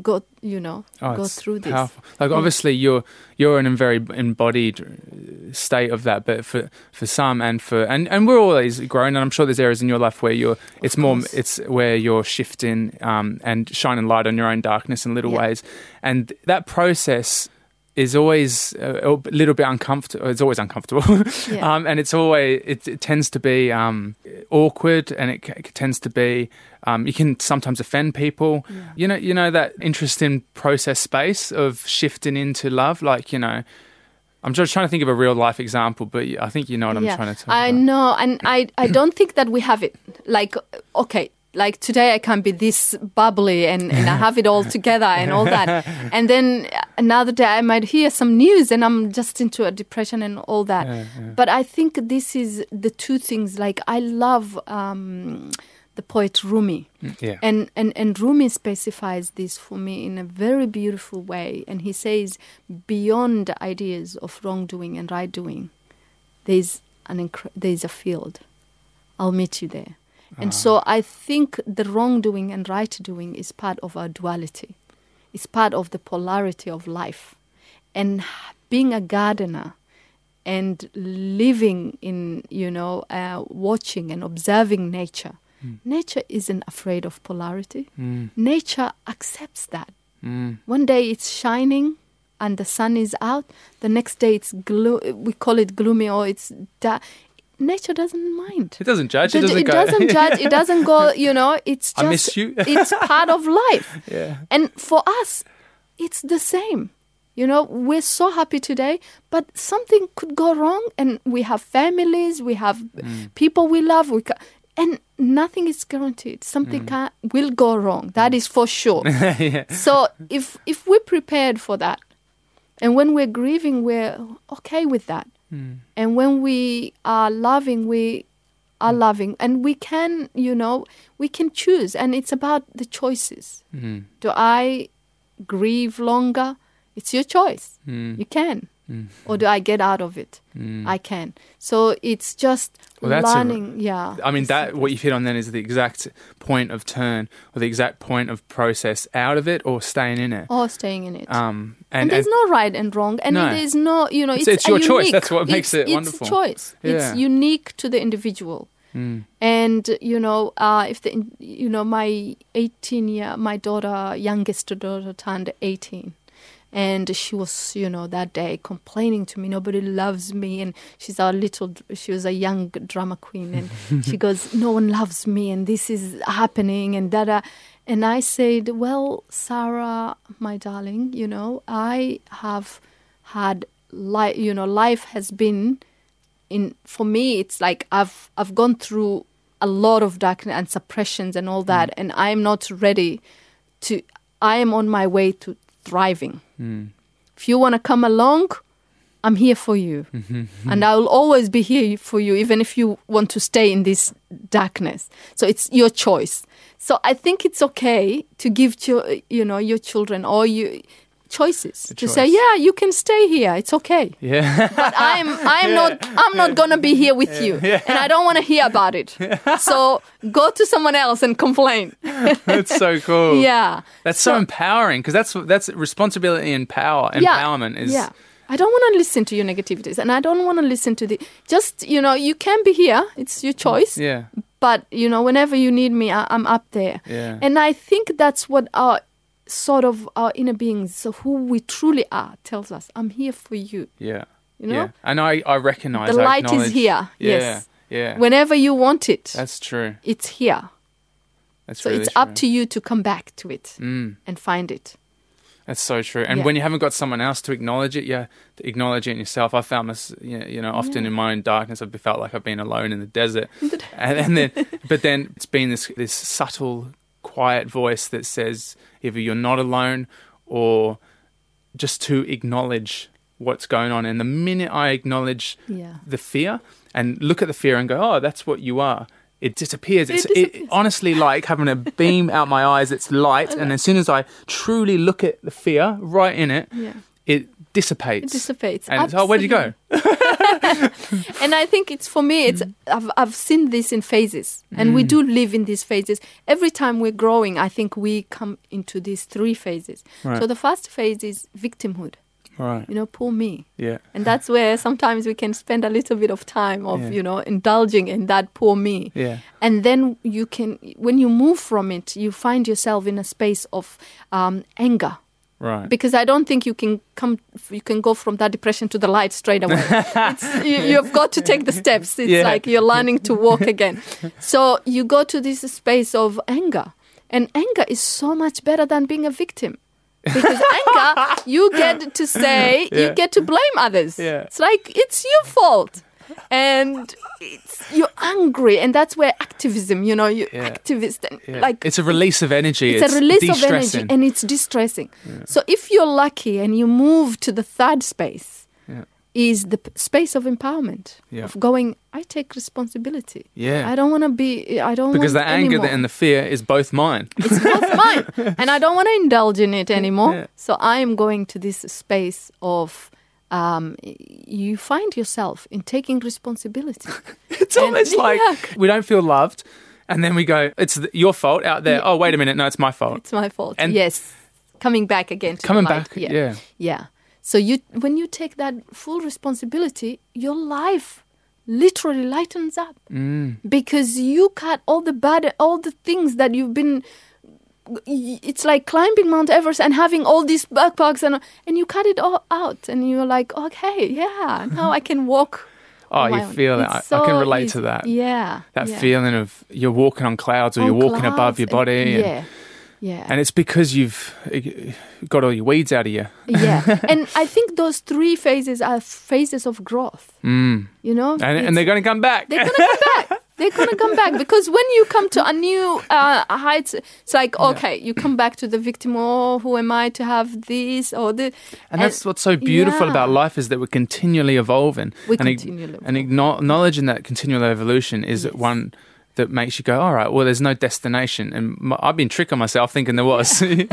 go, you know, Oh, go through this. powerful. Like obviously you're you're in a very embodied uh, state of that, but for for some and for and and we're always growing, and I'm sure there's areas in your life where you're it's more it's where you're shifting um, and shining light on your own darkness in little Yeah. ways, and that process is always a, a little bit uncomfortable. It's always uncomfortable, *laughs* Yeah. um, and it's always it, it tends to be um, awkward, and it, it tends to be um, you can sometimes offend people. Yeah. You know, you know that interesting process space of shifting into love. Like you know, I'm just trying to think of a real life example, but I think you know what I'm yeah, trying to talk I about. know, and I I don't think that we have it. Like, okay, like today I can be this bubbly and, and I have it all *laughs* together and all that, and then another day I might hear some news and I'm just into a depression and all that. Yeah, yeah. But I think this is the two things. Like I love um, the poet Rumi. Yeah. And, and and Rumi specifies this for me in a very beautiful way, and he says, beyond ideas of wrongdoing and right doing, there's an incre- there's a field. I'll meet you there. And so I think the wrongdoing and right doing is part of our duality. It's part of the polarity of life. And being a gardener and living in, you know, uh, watching and observing nature, nature isn't afraid of polarity. Mm, Nature accepts that. mm, One day it's shining and the sun is out. The next day it's glo- we call it gloomy or it's da- nature doesn't mind. It doesn't judge. It doesn't it go. doesn't *laughs* judge. It doesn't go. You know, it's just I miss you. *laughs* it's part of life. yeah. And for us, it's the same. You know, we're so happy today, but something could go wrong, and we have families, we have Mm. people we love, we ca- and nothing is guaranteed. Something can will go wrong. That is for sure. *laughs* yeah. so if if we're prepared for that, and when we're grieving, we're okay with that, Mm. and when we are loving, we are loving, and we can, you know, we can choose, and it's about the choices. Mm. Do I grieve longer? It's your choice. Mm. You can. Mm. Or do I get out of it? Mm. I can. So it's just Well, that's a- learning. yeah. I mean, that what you've hit on then is the exact point of turn or the exact point of process out of it or staying in it. Or staying in it. Um, and, and, there's and no right and wrong, and No. there's no, you know, It's- it's, it's your choice. unique- That's what makes it wonderful. It's choice. Yeah. It's unique to the individual. Mm. And you know, uh, if the you know my 18 year, my daughter, youngest daughter, turned 18, and she was you know that day complaining to me, nobody loves me, and she's a little, she was a young drama queen, and *laughs* she goes, no one loves me, and this is happening, and that. And I said, well, Sarah, my darling, you know, I have had life, you know, life has been in for me it's like i've i've gone through a lot of darkness and suppressions and all mm. that, and I'm not ready to. I am on my way to thriving. Hmm. If you want to come along, I'm here for you, *laughs* and I will always be here for you, even if you want to stay in this darkness. So it's your choice. So I think it's okay to give cho- you know your children or you choices to say, yeah, you can stay here. It's okay *laughs* Yeah. but I'm I'm not I'm not gonna be here with you, and I don't want to hear about it. *laughs* So go to someone else and complain. *laughs* that's so cool. Yeah, That's so, empowering because that's that's responsibility and power. Empowerment is yeah. I don't want to listen to your negativities, and I don't want to listen to the. Just you know, you can be here. It's your choice. yeah. But you know, whenever you need me, I, I'm up there. Yeah. And I think that's what our sort of our inner beings, so who we truly are, tells us. I'm here for you. Yeah. You know? Yeah. And I, I recognize The I light is here. Yeah. Yes. Yeah. Whenever you want it, that's true. it's here. That's So really it's true. up to you to come back to it Mm, and find it. that's so true. And Yeah. when you haven't got someone else to acknowledge it, yeah, to acknowledge it in yourself. I found this, you know, you know often Yeah. in my own darkness, I've felt like I've been alone in the desert. and, *laughs* and then, but then it's been this this subtle, quiet voice that says either you're not alone or just to acknowledge what's going on. And the minute I acknowledge Yeah. the fear and look at the fear and go, oh, that's what you are. It disappears. It It's disappears. It, honestly like having a beam out my eyes. It's light, *laughs* and as soon as I truly look at the fear right in it, Yeah. it dissipates. It dissipates. And it's, oh, where'd you go? *laughs* and I think it's for me. It's Mm. I've I've seen this in phases, and we do live in these phases. Every time we're growing, I think we come into these three phases. Right. So the first phase is victimhood. Right. You know, poor me. Yeah. And that's where sometimes we can spend a little bit of time of, Yeah. you know, indulging in that poor me. Yeah. And then you can, when you move from it, you find yourself in a space of um, anger. Right. Because I don't think you can come, you can go from that depression to the light straight away. *laughs* it's, you, you've got to take the steps. It's Yeah. like you're learning to walk again. So you go to this space of anger, and anger is so much better than being a victim. Because *laughs* anger, you get to say, Yeah. you get to blame others. Yeah. It's like it's your fault. And it's, you're angry, and that's where activism, you know, you Yeah. activist, and Yeah. like it's a release of energy. it's, a release of energy and it's distressing. So if you're lucky and you move to the third space, Yeah. is the p- space of empowerment Yeah. of going. I take responsibility. Yeah. I don't want to be. I don't because the anger anymore. and the fear is both mine. it's both *laughs* mine, and I don't want to indulge in it anymore. Yeah. So I am going to this space of. Um, you find yourself in taking responsibility. *laughs* It's And- almost *laughs* like Yeah. we don't feel loved, and then we go, "It's th- your fault out there." Oh, wait a minute, no, it's my fault. It's my fault. And- yes, coming back again. Coming back, yeah. yeah. So you, when you take that full responsibility, your life literally lightens up Mm. because you cut all the bad, all the things that you've been. It's like climbing Mount Everest and having all these backpacks and and you cut it all out and you're like, okay, yeah, now I can walk. *laughs* Oh, you own. feel that. I, I can relate easy. to that. Yeah, That yeah. feeling of you're walking on clouds or On you're walking above your body. and- yeah, yeah. And it's because you've uh, got all your weeds out of you. yeah *laughs* and i think those three phases are phases of growth Mm. you know And, and they're going to come back. they're gonna come back *laughs* they're gonna come back *laughs* because when you come to a new uh, heights it's like okay you come back to the victim oh who am i to have this or the and that's what's so beautiful yeah. about life is that we're continually evolving. We and continually and acknow- acknowledging that continual evolution is Yes. one that makes you go, all right, well, there's no destination. And I've been tricking myself thinking there was, *laughs* you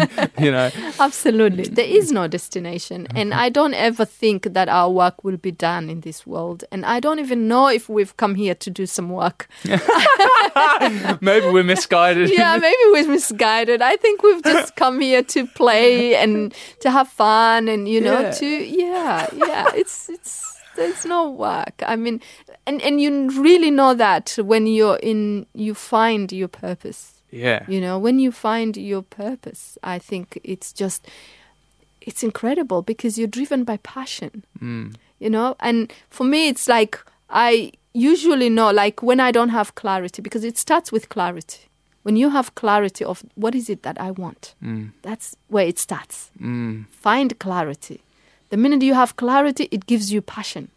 know. absolutely there is no destination and mm-hmm. i don't ever think that our work will be done in this world and i don't even know if we've come here to do some work *laughs* Maybe we're misguided. *laughs* yeah, maybe we're misguided. I think we've just come here to play and to have fun and you know Yeah. to yeah, yeah. It's it's there's no work. I mean, and and you really know that when you're in, you find your purpose. Yeah. You know, when you find your purpose, I think it's just it's incredible because you're driven by passion Mm. you know and for me it's like i usually know like when i don't have clarity because it starts with clarity when you have clarity of what is it that i want Mm. that's where it starts Mm. find clarity the minute you have clarity it gives you passion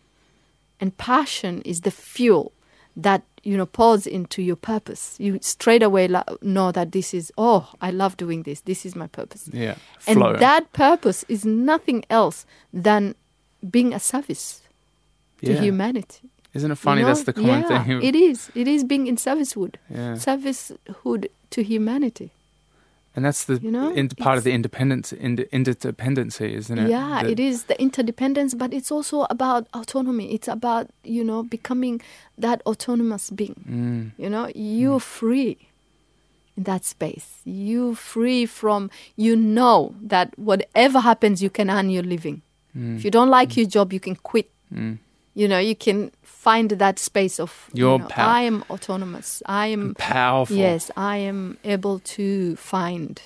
and passion is the fuel that you know pours into your purpose. You straight away know that this is oh, I love doing this. This is my purpose. Yeah. And Flow. that purpose is nothing else than being a service to humanity. Isn't it you funny? That's know? the common yeah, thing. It is. It is being in servicehood. yeah. Servicehood to humanity. And that's the You know, in, part of the independence, ind- interdependency, isn't it? Yeah, The- it is the interdependence, but it's also about autonomy. It's about, you know, becoming that autonomous being. Mm, You know, you're free in that space. You're free from, you know, that whatever happens, you can earn your living. mm, If you don't like your job, you can quit. You know, you can find that space of, you Your know, pow- I am autonomous. I am Powerful. Yes, I am able to find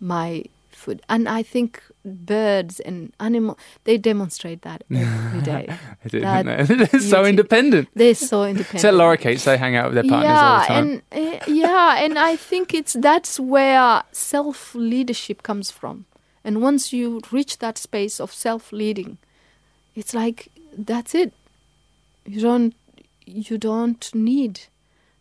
my food. And I think birds and animals, they demonstrate that *laughs* every day. That? *laughs* They're so independent. They're so independent. So lorikeets, they hang out with their partners all yeah, the time. and uh, yeah, and I think it's that's where self leadership comes from. And once you reach that space of self leading, it's like that's it. You don't you don't need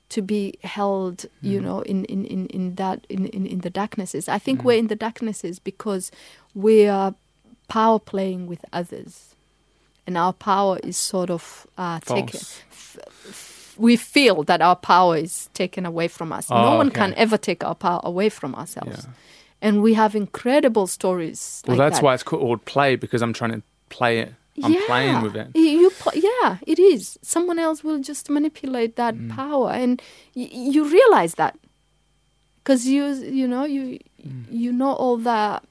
to be held, you Mhm. know, in, in, in, in that in, in, in the darknesses. I think Mhm. we're in the darknesses because we are power playing with others. And our power is sort of uh, taken we feel that our power is taken away from us. Oh, no one okay. can ever take our power away from ourselves. Yeah. And we have incredible stories. Well, like that's that. why it's called play because I'm trying to play it. I'm yeah. playing with it. You pl- yeah, it is. Someone else will just manipulate that Mm. power, and y- you realize that because you you know you Mm. you know all the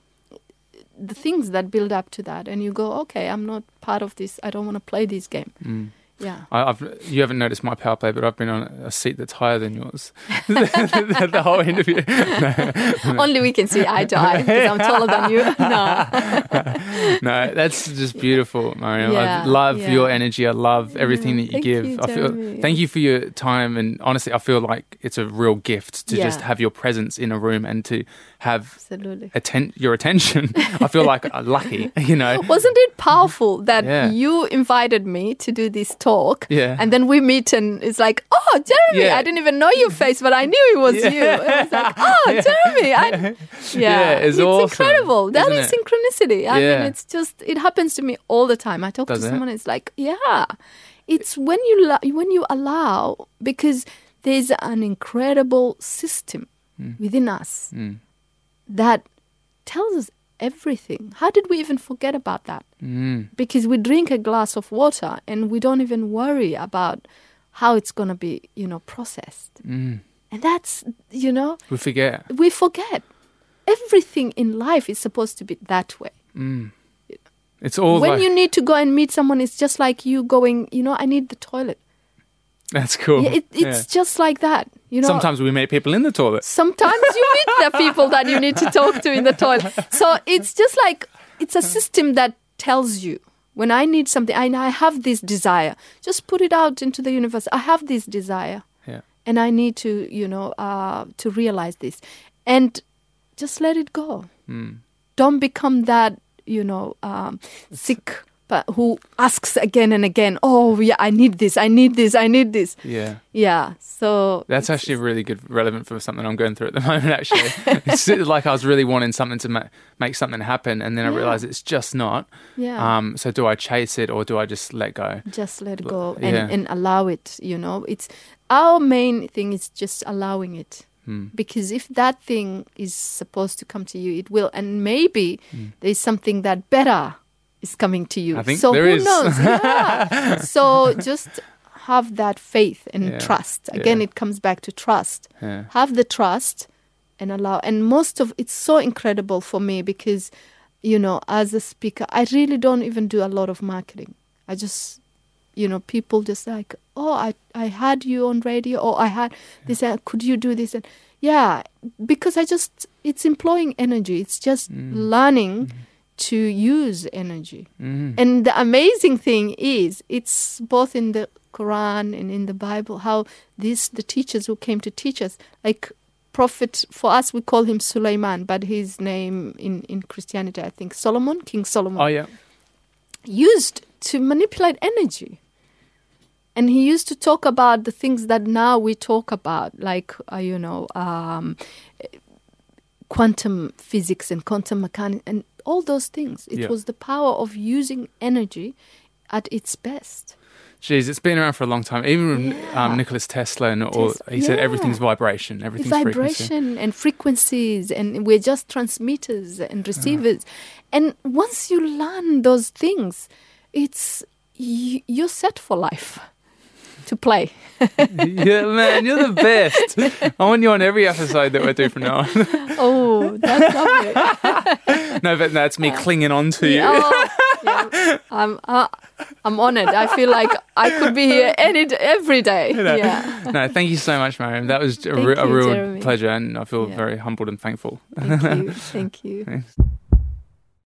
the things that build up to that, and you go, okay, I'm not part of this. I don't want to play this game. Mm. Yeah. I, I've you haven't noticed my power play, but I've been on a seat that's higher than yours the, *laughs* the whole interview. *laughs* Only we can see eye to eye because I'm taller than you. *laughs* No. no, that's just beautiful, Mario. Yeah, I love yeah. your energy. I love mm, everything that you Thank give. you, I feel thank you for your time and honestly, I feel like it's a real gift to just have your presence in a room and to have Absolutely. atten- your attention. *laughs* I feel like lucky, you know. *laughs* Wasn't it powerful that Yeah. you invited me to do this talk? Yeah. And then we meet and it's like, oh, Jeremy, Yeah. I didn't even know your face, but I knew it was Yeah. you. And I was like, oh, *laughs* Jeremy. I, yeah, Yeah, it's it's awesome, incredible. That is it? synchronicity. I mean, it's just, it happens to me all the time. I talk Does to it? someone, it's like, yeah, it's when you, lo- when you allow, because there's an incredible system Mm. within us Mm. That tells us everything. How did we even forget about that? Mm. Because we drink a glass of water and we don't even worry about how it's going to be, you know, processed. Mm. And that's, you know, We forget. we forget. Everything in life is supposed to be that way. Mm. It's all when like, you need to go and meet someone, it's just like you going, you know, I need the toilet. That's cool. It, it's Yeah. just like that. You know, Sometimes we meet people in the toilet. sometimes you *laughs* meet the people that you need to talk to in the toilet. So it's just like it's a system that tells you when I need something, I, I have this desire. Just put it out into the universe. I have this desire, Yeah. and I need to, you know, uh, to realize this, and just let it go. Mm. Don't become that, you know, um, sick. But who asks again and again? Oh, yeah, I need this. I need this. I need this. Yeah. Yeah. So That's actually really good, relevant for something I'm going through at the *laughs* moment. Actually, it's *laughs* like I was really wanting something to ma- make something happen, and then I Yeah. realized it's just not. yeah. Um, so do I chase it or do I just let go? just let L- go and, yeah. and allow it you know it's our main thing is just allowing it Hmm. because if that thing is supposed to come to you it will and maybe Hmm. there's something that better is coming to you. I think so there who is. knows? *laughs* Yeah. so just have that faith and Yeah, trust. Again yeah. it comes back to trust. Have the trust and allow and most of it's so incredible for me because you know as a speaker i really don't even do a lot of marketing. I just you know people just like oh i i had you on radio. Or i had this uh, could you do this? And yeah because i just it's employing energy. It's just Mm. learning to use energy Mm. and the amazing thing is, it's both in the Quran and in the Bible how these the teachers who came to teach us, like Prophet for us we call him Sulaiman, but his name in in Christianity I think Solomon, King Solomon, Oh yeah. used to manipulate energy. And he used to talk about the things that now we talk about, like, uh, you know, um, quantum physics and quantum mechanics and all those things. It Yeah. was the power of using energy at its best. Jeez, it's been around for a long time. Even Yeah. um, Nicholas Tesla, and all, he said yeah. everything's vibration, everything's frequency. vibration and frequencies and we're just transmitters and receivers and once you learn those things it's you, you're set for life to play *laughs* yeah, man, you're the best. I want you on every episode that we do from now on. *laughs* oh that's lovely *laughs* no, but that's me clinging on to you. Oh, yeah. I'm, uh, I'm honored i feel like i could be here any every day yeah No, thank you so much, Mariam. That was a, re- a real Jeremy. pleasure, and I feel Yeah. very humbled and thankful. thank you thank you Thanks.